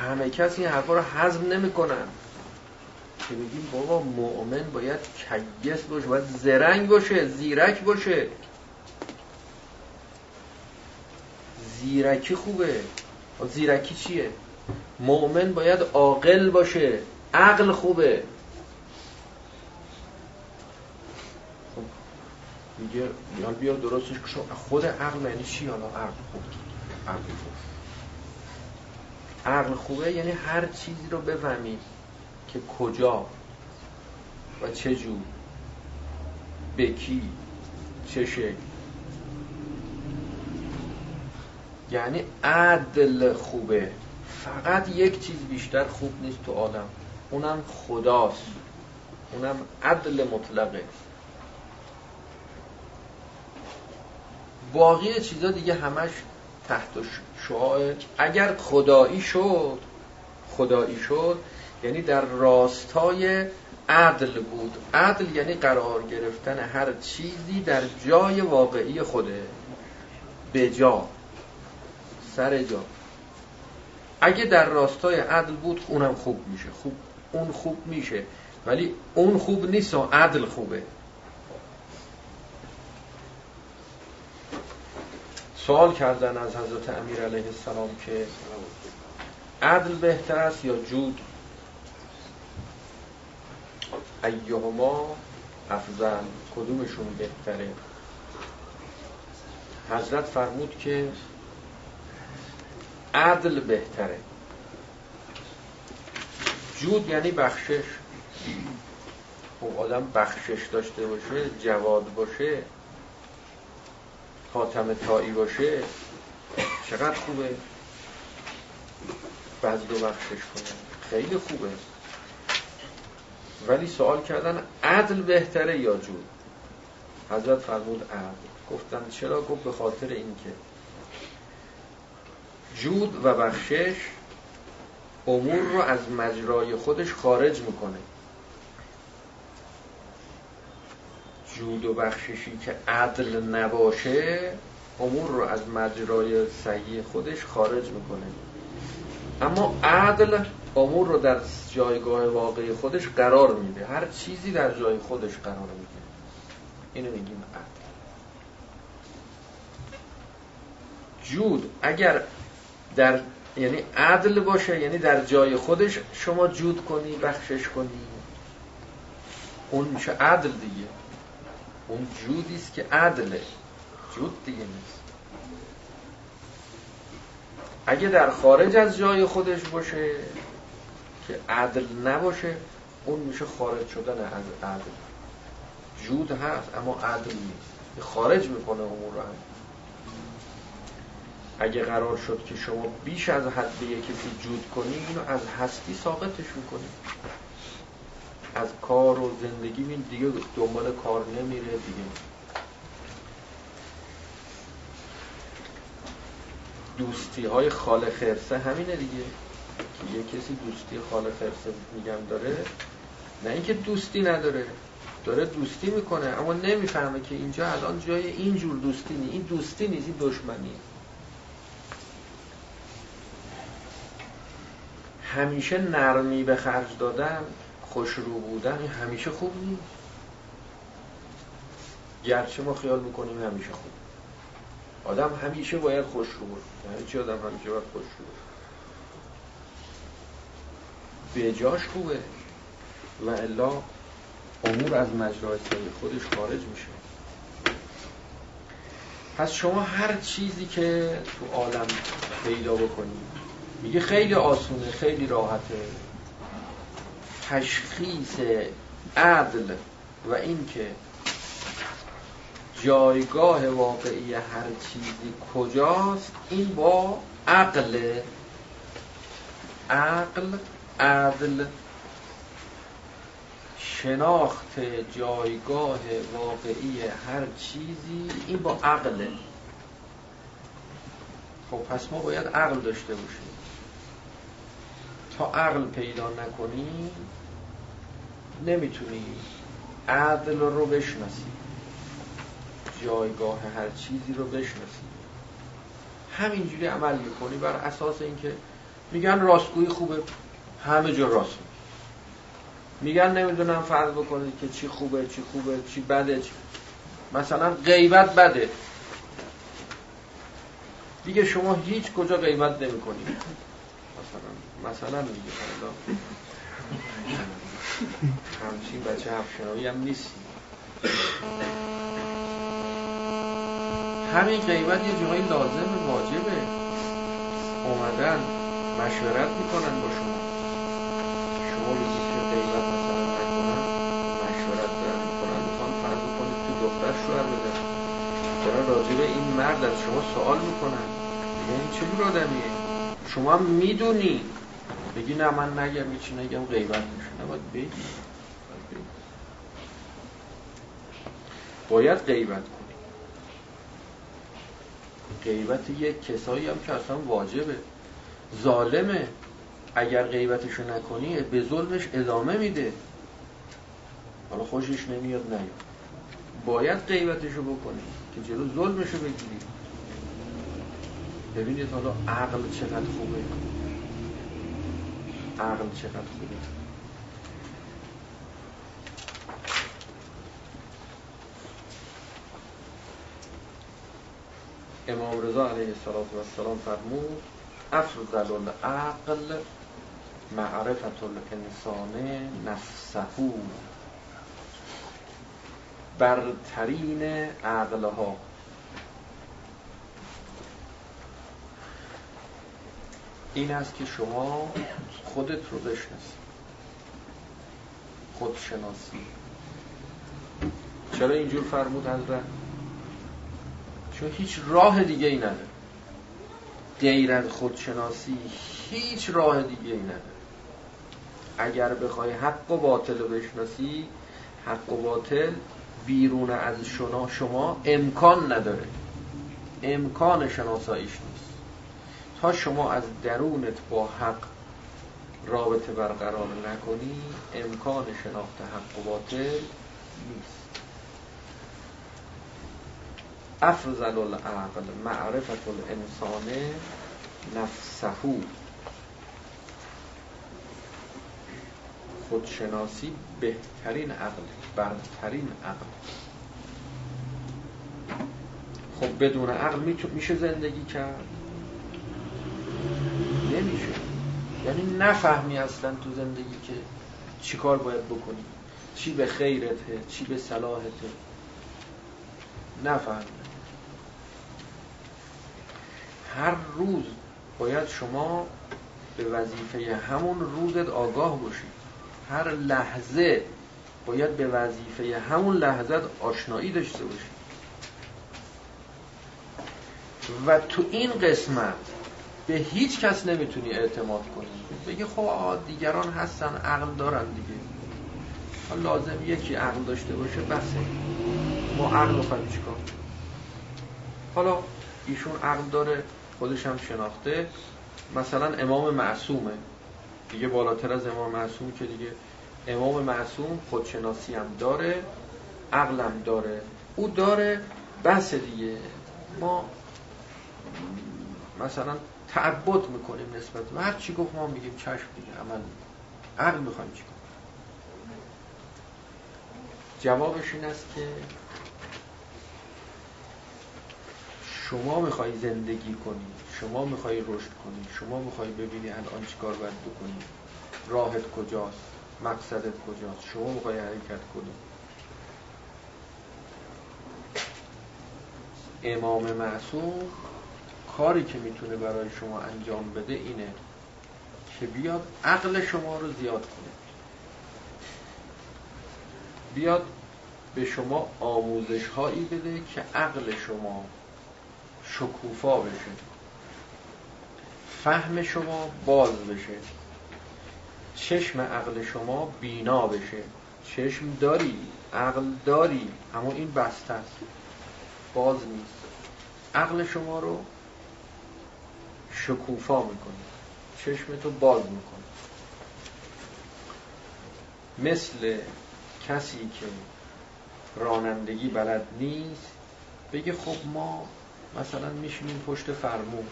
همه کسی این حرفا رو حزم نمی‌کنن. که میگیم بابا مؤمن باید کیس باشه باید زرنگ باشه زیرک باشه. زیرکی خوبه. زیرکی چیه؟ مؤمن باید عاقل باشه. عقل خوبه. میگه بیان بیا درستش خود عقل یعنی چی حالا؟ عقل خوب. عقل خوب. عقل خوبه یعنی هر چیزی رو بفهمید که کجا و چه جور به کی چه شکل. یعنی عدل خوبه. فقط یک چیز بیشتر خوب نیست تو آدم. اونم خداست. اونم عدل مطلقه. باقی چیزا دیگه همش تحت شعاع. اگر خدایی شد خدایی شد یعنی در راستای عدل بود. عدل یعنی قرار گرفتن هر چیزی در جای واقعی خوده. به جا. سر جا. اگه در راستای عدل بود اونم خوب میشه. خوب اون خوب میشه. ولی اون خوب نیست و عدل خوبه. سوال کردن از حضرت امیر علیه السلام که عدل بهتر است یا جود؟ ایهما افضل کدومشون بهتره؟ حضرت فرمود که عدل بهتره. جود یعنی بخشش. خب آدم بخشش داشته باشه جواد باشه. حاتم تایی باشه چقدر خوبه؟ بزد و بخشش کنه. خیلی خوبه. ولی سوال کردن عدل بهتره یا جود حضرت فرمود عدل. گفتن چرا؟ گفت به خاطر اینکه جود و بخشش امور رو از مجرای خودش خارج می‌کنه. جود و بخششی که عدل نباشه امور رو از مجرای صحیح خودش خارج می‌کنه. اما عدل امور رو در جایگاه واقعی خودش قرار میده. هر چیزی در جای خودش قرار میده. اینو میگیم عدل. جود اگر در یعنی عدل باشه یعنی در جای خودش شما جود کنی بخشش کنی. اون میشه عدل دیگه. اون جودی است که عدله. جود دیگه نیست. اگه در خارج از جای خودش باشه که عدل نباشه اون میشه خارج شدن از عدل. جود هست اما عدل نیست. خارج می‌کنه امور رو هم. اگه قرار شد که شما بیش از حد به کسی جود کنی اینو از هستی ساقطش می‌کنی. از کار و زندگی این دیگه دنبال کار نمیره دیگه. دوستی های خال خرسه همینه دیگه. که یه کسی دوستی خال خرسه میگم داره نه اینکه دوستی نداره داره دوستی می‌کنه اما نمی‌فهمه که اینجا الان جای اینجور دوستی نیست. این دوستی نیست این دشمنی همیشه نرمی به خرج دادن خوشرو بودن این همیشه خوب نیست. گرچه ما خیال می‌کنیم همیشه خوب. آدم همیشه باید خوشرو بود. یعنی چی آدم همیشه باید خوشرو به جاش خوبه. و الا امور از مجرای خودش خارج میشه. پس شما هر چیزی که تو عالم پیدا بکنید میگه خیلی آسونه خیلی راحته. تشخیص عدل و اینکه جایگاه واقعی هر چیزی کجاست این با عقل. عقل عدل شناخت جایگاه واقعی هر چیزی این با عقله خب پس ما باید عقل داشته باشیم. تا عقل پیدا نکنی نمی‌تونی عدل رو بشناسی. جایگاه هر چیزی رو بشناسی. همینجوری عمل می‌کنی بر اساس اینکه میگن راستگویی خوبه همه جا راست میگن. نمی‌دونم فرض بکنید که چی خوبه چی خوبه چی بده چی مثلا غیبت بده. دیگه شما هیچ کجا غیبت نمی کنید مثلا مثلا میگه همچین بچه هفشناوی هم نیست همین غیبت یه جایی لازم واجبه. اومدن مشورت می‌کنن با شما. شما بگید که غیبت مثلا نکنن مشورت دارن می‌کنن. می‌خوان فرض کنید تو دختر شوهر بدن. دارن راجب این مرد از شما سوال می‌کنن. این چه جور آدمیه شما می‌دونی. بگی نه من نگم هیچی نگم غیبت باید غیبت کنی. غیبت یک کسایی هم که اصلا واجبه. ظالمه. اگر غیبتشو نکنی به ظلمش ادامه میده. حالا خوشش نمیاد نیاد باید غیبتشو بکنی که جلو ظلمشو بگیری. ببینید حالا عقل چقدر خوبه. عقل چقدر خوبه. امام رضا علیه السلام فرمود افضل العقل معرفت الانسان نفسه. برترین عقلها. این است که شما خودت رو بشناسی. خودشناسی. چرا اینجور فرمود حضرت؟ چون هیچ راه دیگه ای نداره. غیر از خودشناسی هیچ راه دیگه ای نداره. اگر بخوای حق و باطل رو بشناسی حق و باطل بیرون از شما شما امکان نداره. امکان شناساییش نیست. تا شما از درونت با حق رابطه برقرار نکنی امکان شناخت حق و باطل نیست. افضل العقل معرفت الانسان نفسهو خودشناسی بهترین عقل برترین عقل. خب بدون عقل میشه زندگی کرد؟ نمیشه. یعنی نفهمی اصلا تو زندگی که چی کار باید بکنی. چی به خیرته چی به صلاحته. نفهمی هر روز باید شما به وظیفه همون روزت آگاه باشید. هر لحظه باید به وظیفه همون لحظت آشنایی داشته باشید. و تو این قسمت به هیچ کس نمی‌تونی اعتماد کنی. بگی خب دیگران هستن عقل دارن دیگه. لازم یکی عقل داشته باشه بسه ما عقل رو چیکار حالا ایشون عقل داره. خودش هم شناخته. مثلا امام معصومه. دیگه بالاتر از امام معصوم که دیگه امام معصوم خودشناسی هم داره عقلم داره. او داره بس دیگه. ما مثلا تعبد می‌کنیم نسبت و هر چی گفت ما میگیم چشم دیگه عمل عقل می‌خوایم چی کنیم؟ جوابش این است که شما می‌خوای زندگی کنی شما می‌خوای رشد کنی شما می‌خوای ببینی الان چی کار باید بکنی راهت کجاست مقصدت کجاست شما می‌خوای حرکت کنی. امام معصوم کاری که می‌تونه برای شما انجام بده اینه که بیاد عقل شما رو زیاد کنه. بیاد به شما آموزش هایی بده که عقل شما شکوفا بشه. فهم شما باز بشه. چشم عقل شما بینا بشه. چشم داری عقل داری اما این بسته است. باز نیست. عقل شما رو شکوفا می‌کنه. چشمتو باز می‌کنه. مثل کسی که رانندگی بلد نیست بگه خب ما مثلا میشینیم پشت فرمون.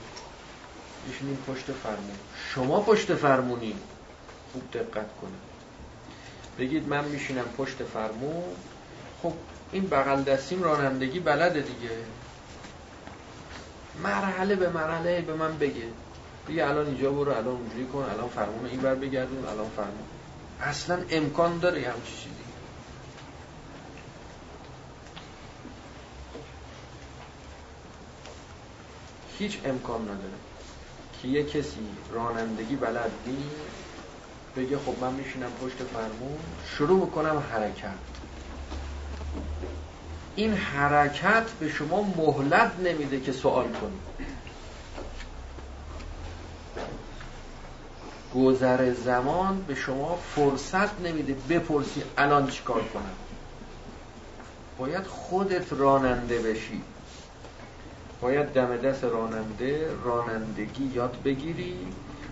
میشینیم پشت فرمون. شما پشت فرمونی خوب دقت کنید. بگید من میشینم پشت فرمون. خب این بغل دستیم رانندگی بلده دیگه. مرحله به مرحله به من بگه. بگه الان اینجا برو الان اونجوری کن الان فرمون این بر بگردون الان فرمون. اصلا امکان داره همچی چیزی. هیچ امکان نداره که یه کسی رانندگی بلد نیست بگه خب من میشینم پشت فرمون شروع می‌کنم حرکت. این حرکت به شما مهلت نمیده که سوال کنید گذر زمان به شما فرصت نمیده بپرسی الان چیکار کنم. باید خودت راننده بشی. باید دم دست راننده رانندگی یاد بگیری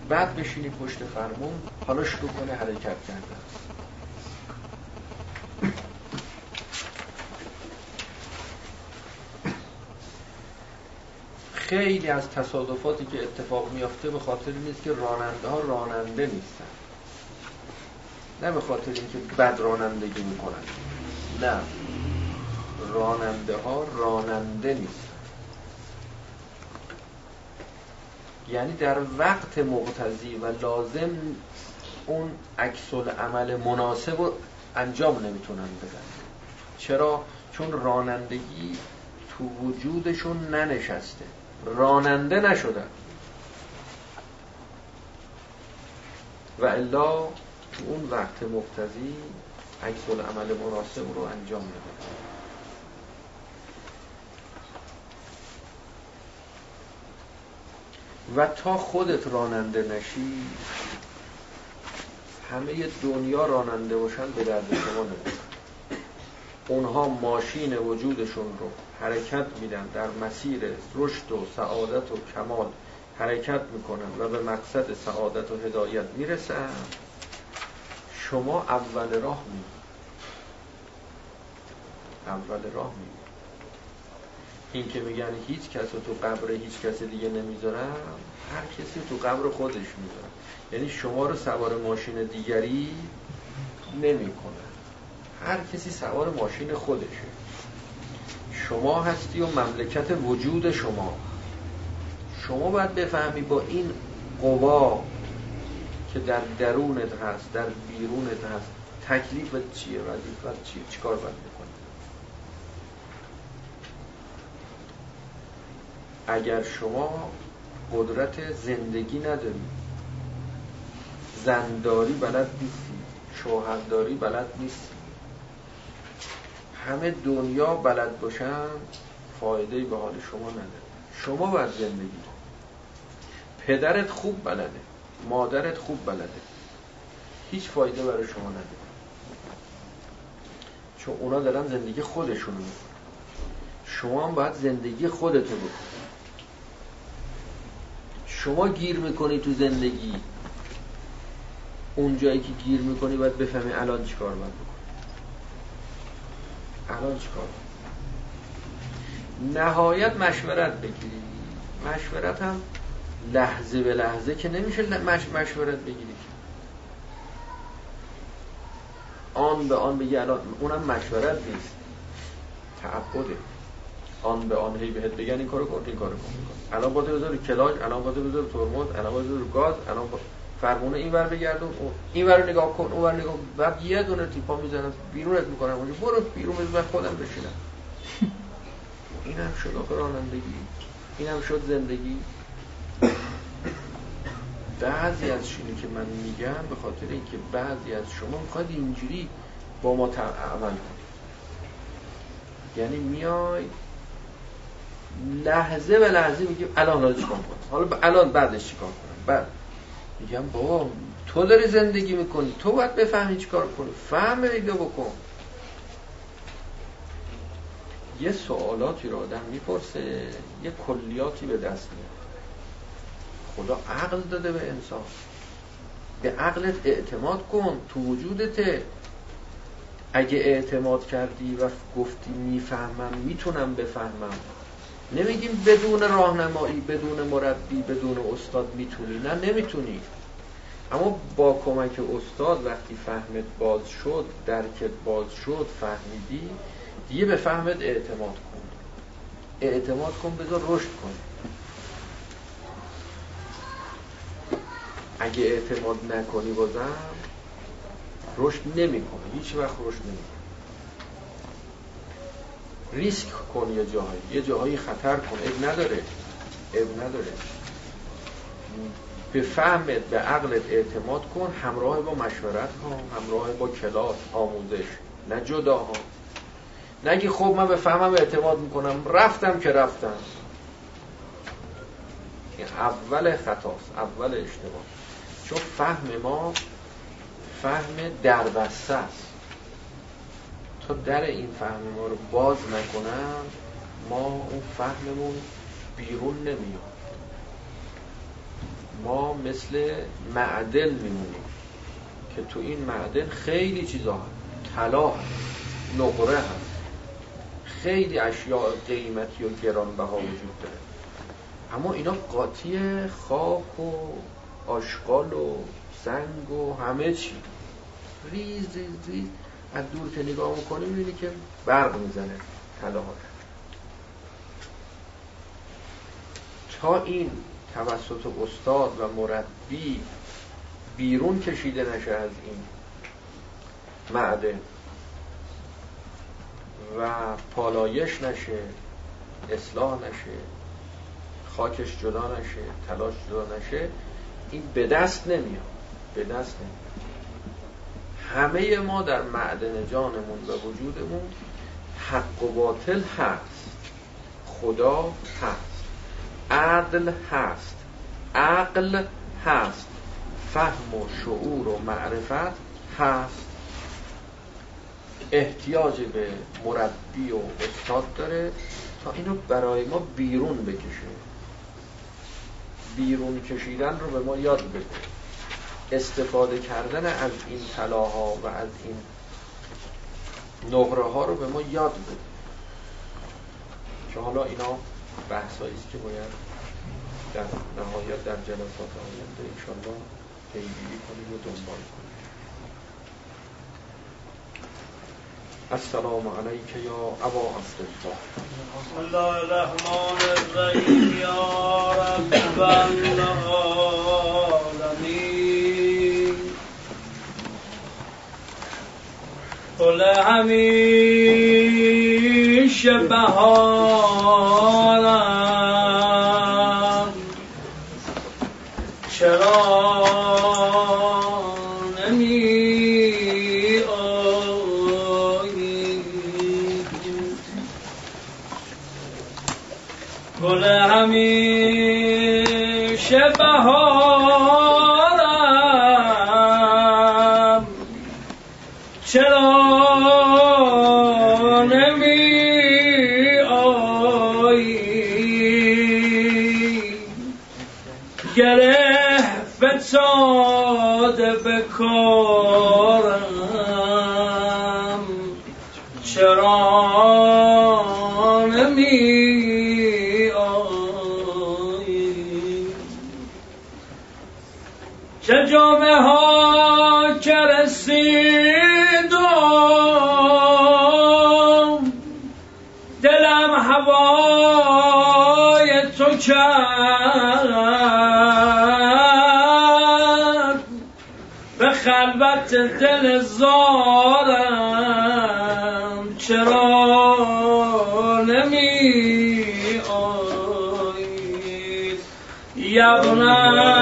بعد بشینی پشت فرمون حالا شروع کنه حرکت کردن. خیلی از تصادفاتی که اتفاق میافته به خاطر نیست که راننده ها راننده نیستن. نه به خاطر اینکه بد رانندگی می‌کنن. نه. راننده ها راننده نیستن. یعنی در وقت مقتضی و لازم اون عکس عمل مناسب رو انجام نمی‌تونن بدن. چرا؟ چون رانندگی تو وجودشون ننشسته. راننده نشدن و الا تو اون وقت مقتضی عکس عمل مناسب رو انجام نمیدن. و تا خودت راننده نشی همه دنیا راننده باشن به درد شما نمیدن اونها ماشین وجودشون رو حرکت میدن در مسیر رشد و سعادت و کمال حرکت می‌کنن و به مقصد سعادت و هدایت می‌رسن. شما اول راه می اول راه می این که میگن هیچ کس تو قبر هیچ کس دیگه نمی‌ذارن هر کسی تو قبر خودش می‌ذارن یعنی شما رو سوار ماشین دیگری نمی‌کنه. هر کسی سوار ماشین خودشه. شما هستی و مملکت وجود شما. شما باید بفهمی با این قوا که در درونت هست در بیرونت هست تکلیفت چیه؟ وظیفت چیه؟ چیکار باید اگر شما قدرت زندگی نداری زنداری بلد نیستی شوهرداری بلد نیستی همه دنیا بلد باشن فایده به حال شما نداره. شما باید زندگی پدرت خوب بلده مادرت خوب بلده. هیچ فایده برای شما نداره. چون اونا دارن زندگی خودشونو می‌کنن. شما هم باید زندگی خودتو بکن شما گیر می‌کنی تو زندگی. اون جایی که گیر می‌کنی باید بفهمی الان چیکار باید بکنی. الان چیکار نهایت مشورت بگیری. مشورت هم لحظه به لحظه که نمیشه مش... مشورت بگیری. آن به آن بگی الان اونم مشورت نیست. تعبده. آن به آن هی بهت بگن این کارو کن این کارو کن. الان باید بذاری کلاج الان باید بذاری ترمز الان باید بذاری گاز الان با... فرمونه این ور بگردون این ور نگاه کن اون ور نگاه بعد یه دونه تیپا می‌زنن بیرونت می‌کنن. اونجا برو بیرون من خودم بشینم. این هم شد آخه رانندگی. این هم شد زندگی. بعضی از شینی که من میگم به خاطر اینکه بعضی از شما می‌خواد اینجوری با ما عمل کنید. یعنی میای لحظه به لحظه میگیم الان حالا چیکار کنم؟ حالا الان بعدش چیکار کنم؟ بعد. میگم بابا تو داری زندگی می‌کنی تو باید بفهمی چیکار کنی. فهم دیگه بکن. یه سوالاتی رو آدم می‌پرسه یه کلیاتی به دست میاد. خدا عقل داده به انسان. به عقلت اعتماد کن تو وجودته. اگه اعتماد کردی و گفتی می‌فهمم می‌تونم بفهمم. نمیگیم بدون راهنمایی بدون مربی بدون استاد می‌تونی. نه نمی‌تونی. اما با کمک استاد وقتی فهمت باز شد درکت باز شد فهمیدی دیگه به فهمت اعتماد کن. اعتماد کن بذار رشد کن. اگه اعتماد نکنی بازم رشد نمی‌کنه هیچ وقت رشد نمی‌کنه ریسک کن یه جاهایی. یه جاهایی خطر کن. اب نداره. اب نداره. به فهمت به عقلت اعتماد کن. همراه با مشورت کن. همراه با کلاس آموزش. نه جدا ها نگی خب من به فهمم اعتماد می‌کنم. رفتم که رفتم. این اول خطاست. اول اشتباه. چون فهم ما فهم دربسته است. در این فهم ما رو باز نکنم ما اون فهممون بیرون نمیاد. ما مثل معدن میمونیم که تو این معدن خیلی چیزا هست. طلا هست نقره هست. خیلی اشیاء قیمتی و گرانبها وجود داره. اما اینا قاطی خاک و آشغال و سنگ و همه چی. ریز ریز ریز. از دور که نگاه می‌کنی می‌بینی که برق می‌زنه طلاهاش تا این توسط استاد و مربی بیرون کشیده نشه از این معدن و پالایش نشه اصلاح نشه خاکش جدا نشه تلاش جدا نشه این به دست نمیاد به دست نمیاد. همه ما در معدن جانمون و وجودمون حق و باطل هست. خدا هست. عدل هست. عقل هست. فهم و شعور و معرفت هست. احتیاج به مربی و استاد داره تا اینو برای ما بیرون بکشه. بیرون کشیدن رو به ما یاد بده. استفاده کردن از این طلاها و از این نقره ها رو به ما یاد بده. که حالا اینا بحثایی است که باید در نهایت در جلسات آینده انشالله پیگیری کنیم و دنبال کنیم. السلام علیک یا ابا بسم الله الرحمن الرحیم یا رب العالمین گل همیشه بهارم 后。خلوت دل زارم. چرا نمی آیی؟ یبنم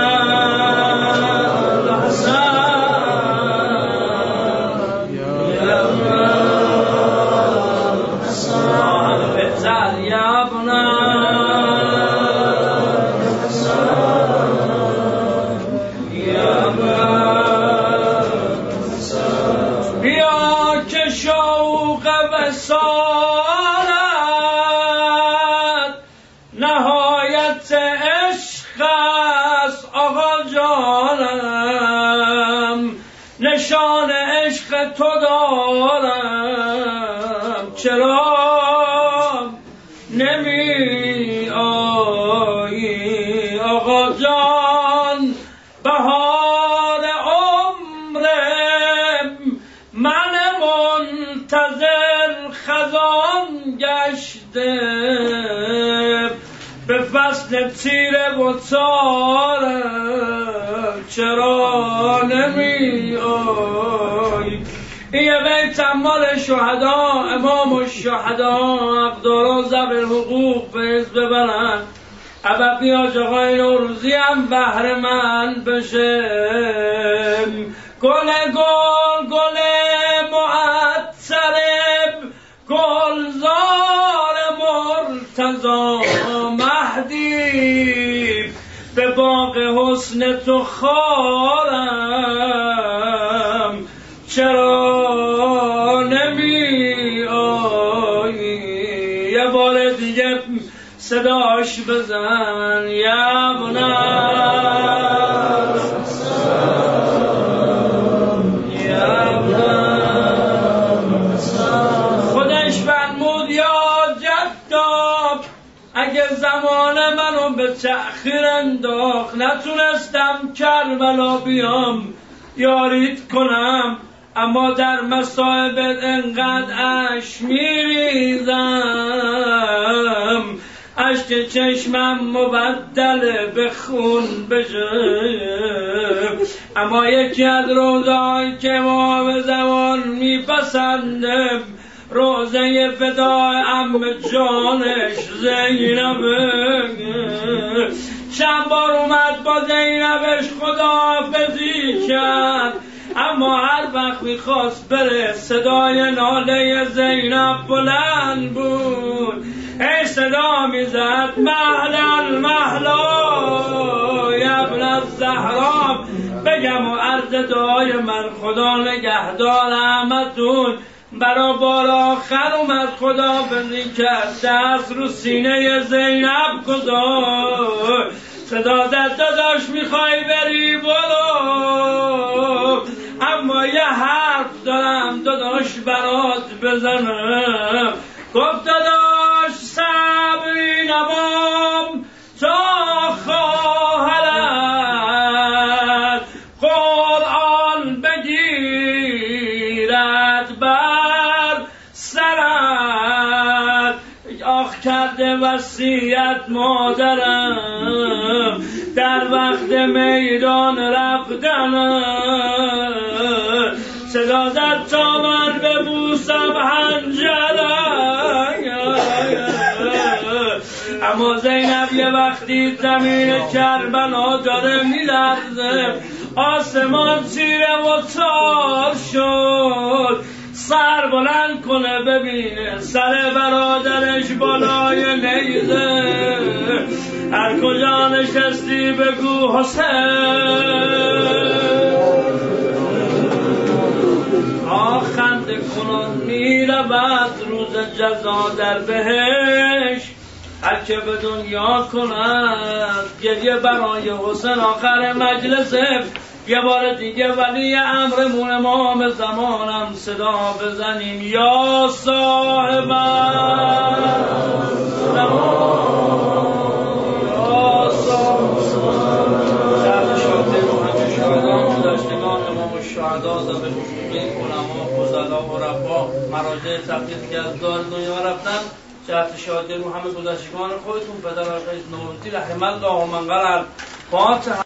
نشان عشق تو دارم. چرا شهدا امام الشهدا اقدارا زبر حقوق فیض ببرن. ابقی آجاقای نوروزی هم بهر من بشه گل گل گل معطرب گلزار مرتضا مهدی. به باغ حسن تو خارم صداش بزن یبنم خودش فرمود یا جداب اگه زمان منو به تأخیر انداخت نتونستم کربلا بیام. یارید کنم اما در مصائب انقدر اش میریزم. اشک چشمم مبدل به خون بشه. اما یکی از روزای که ما به زمان میپسندم روزه فدای ام جانش زینبه چند بار اومد با زینبش خداحافظی کرد اما هر وقت می‌خواست بره صدای ناله زینب بلند بود. صدا می‌زد مهلا مهلا ابن الزهرا بگم و عرض دعای من خدا نگهدار احمدون. برا بار آخر اومد خدا بندی کرد دست رو سینه زینب گذار صدا داداش می‌خوای بری بلو اما یه حرف دارم داداش برات بزنم. گفت داداش نمام تا خواهرت قرآن بگیرد بر سرت. آخ کرده وسیعت مادرم در وقت میدان رفتن صدا زد تا من ببوسم اما زینب یه وقتی زمین کربلا داره میلرزه آسمان چیره و تار شد. سر بلند کنه ببینه سر برادرش بالای نیزه. هر کجا نشستی بگو حسین آخند کنان می‌رود روز جزا در بهش هر که به دنیا کند گریه برای حسن آخر مجلس. یه بار دیگه ولی امرمون امام زمانم صدا بزنیم. یا صاحب یا صاحب گذشتگان امام و مراجع تبلیغ که از دار دنیا رفتن. جهت شادی همه گذشتگان خودتون پدر آقای نوروزی رحم الله و قرر فاتحه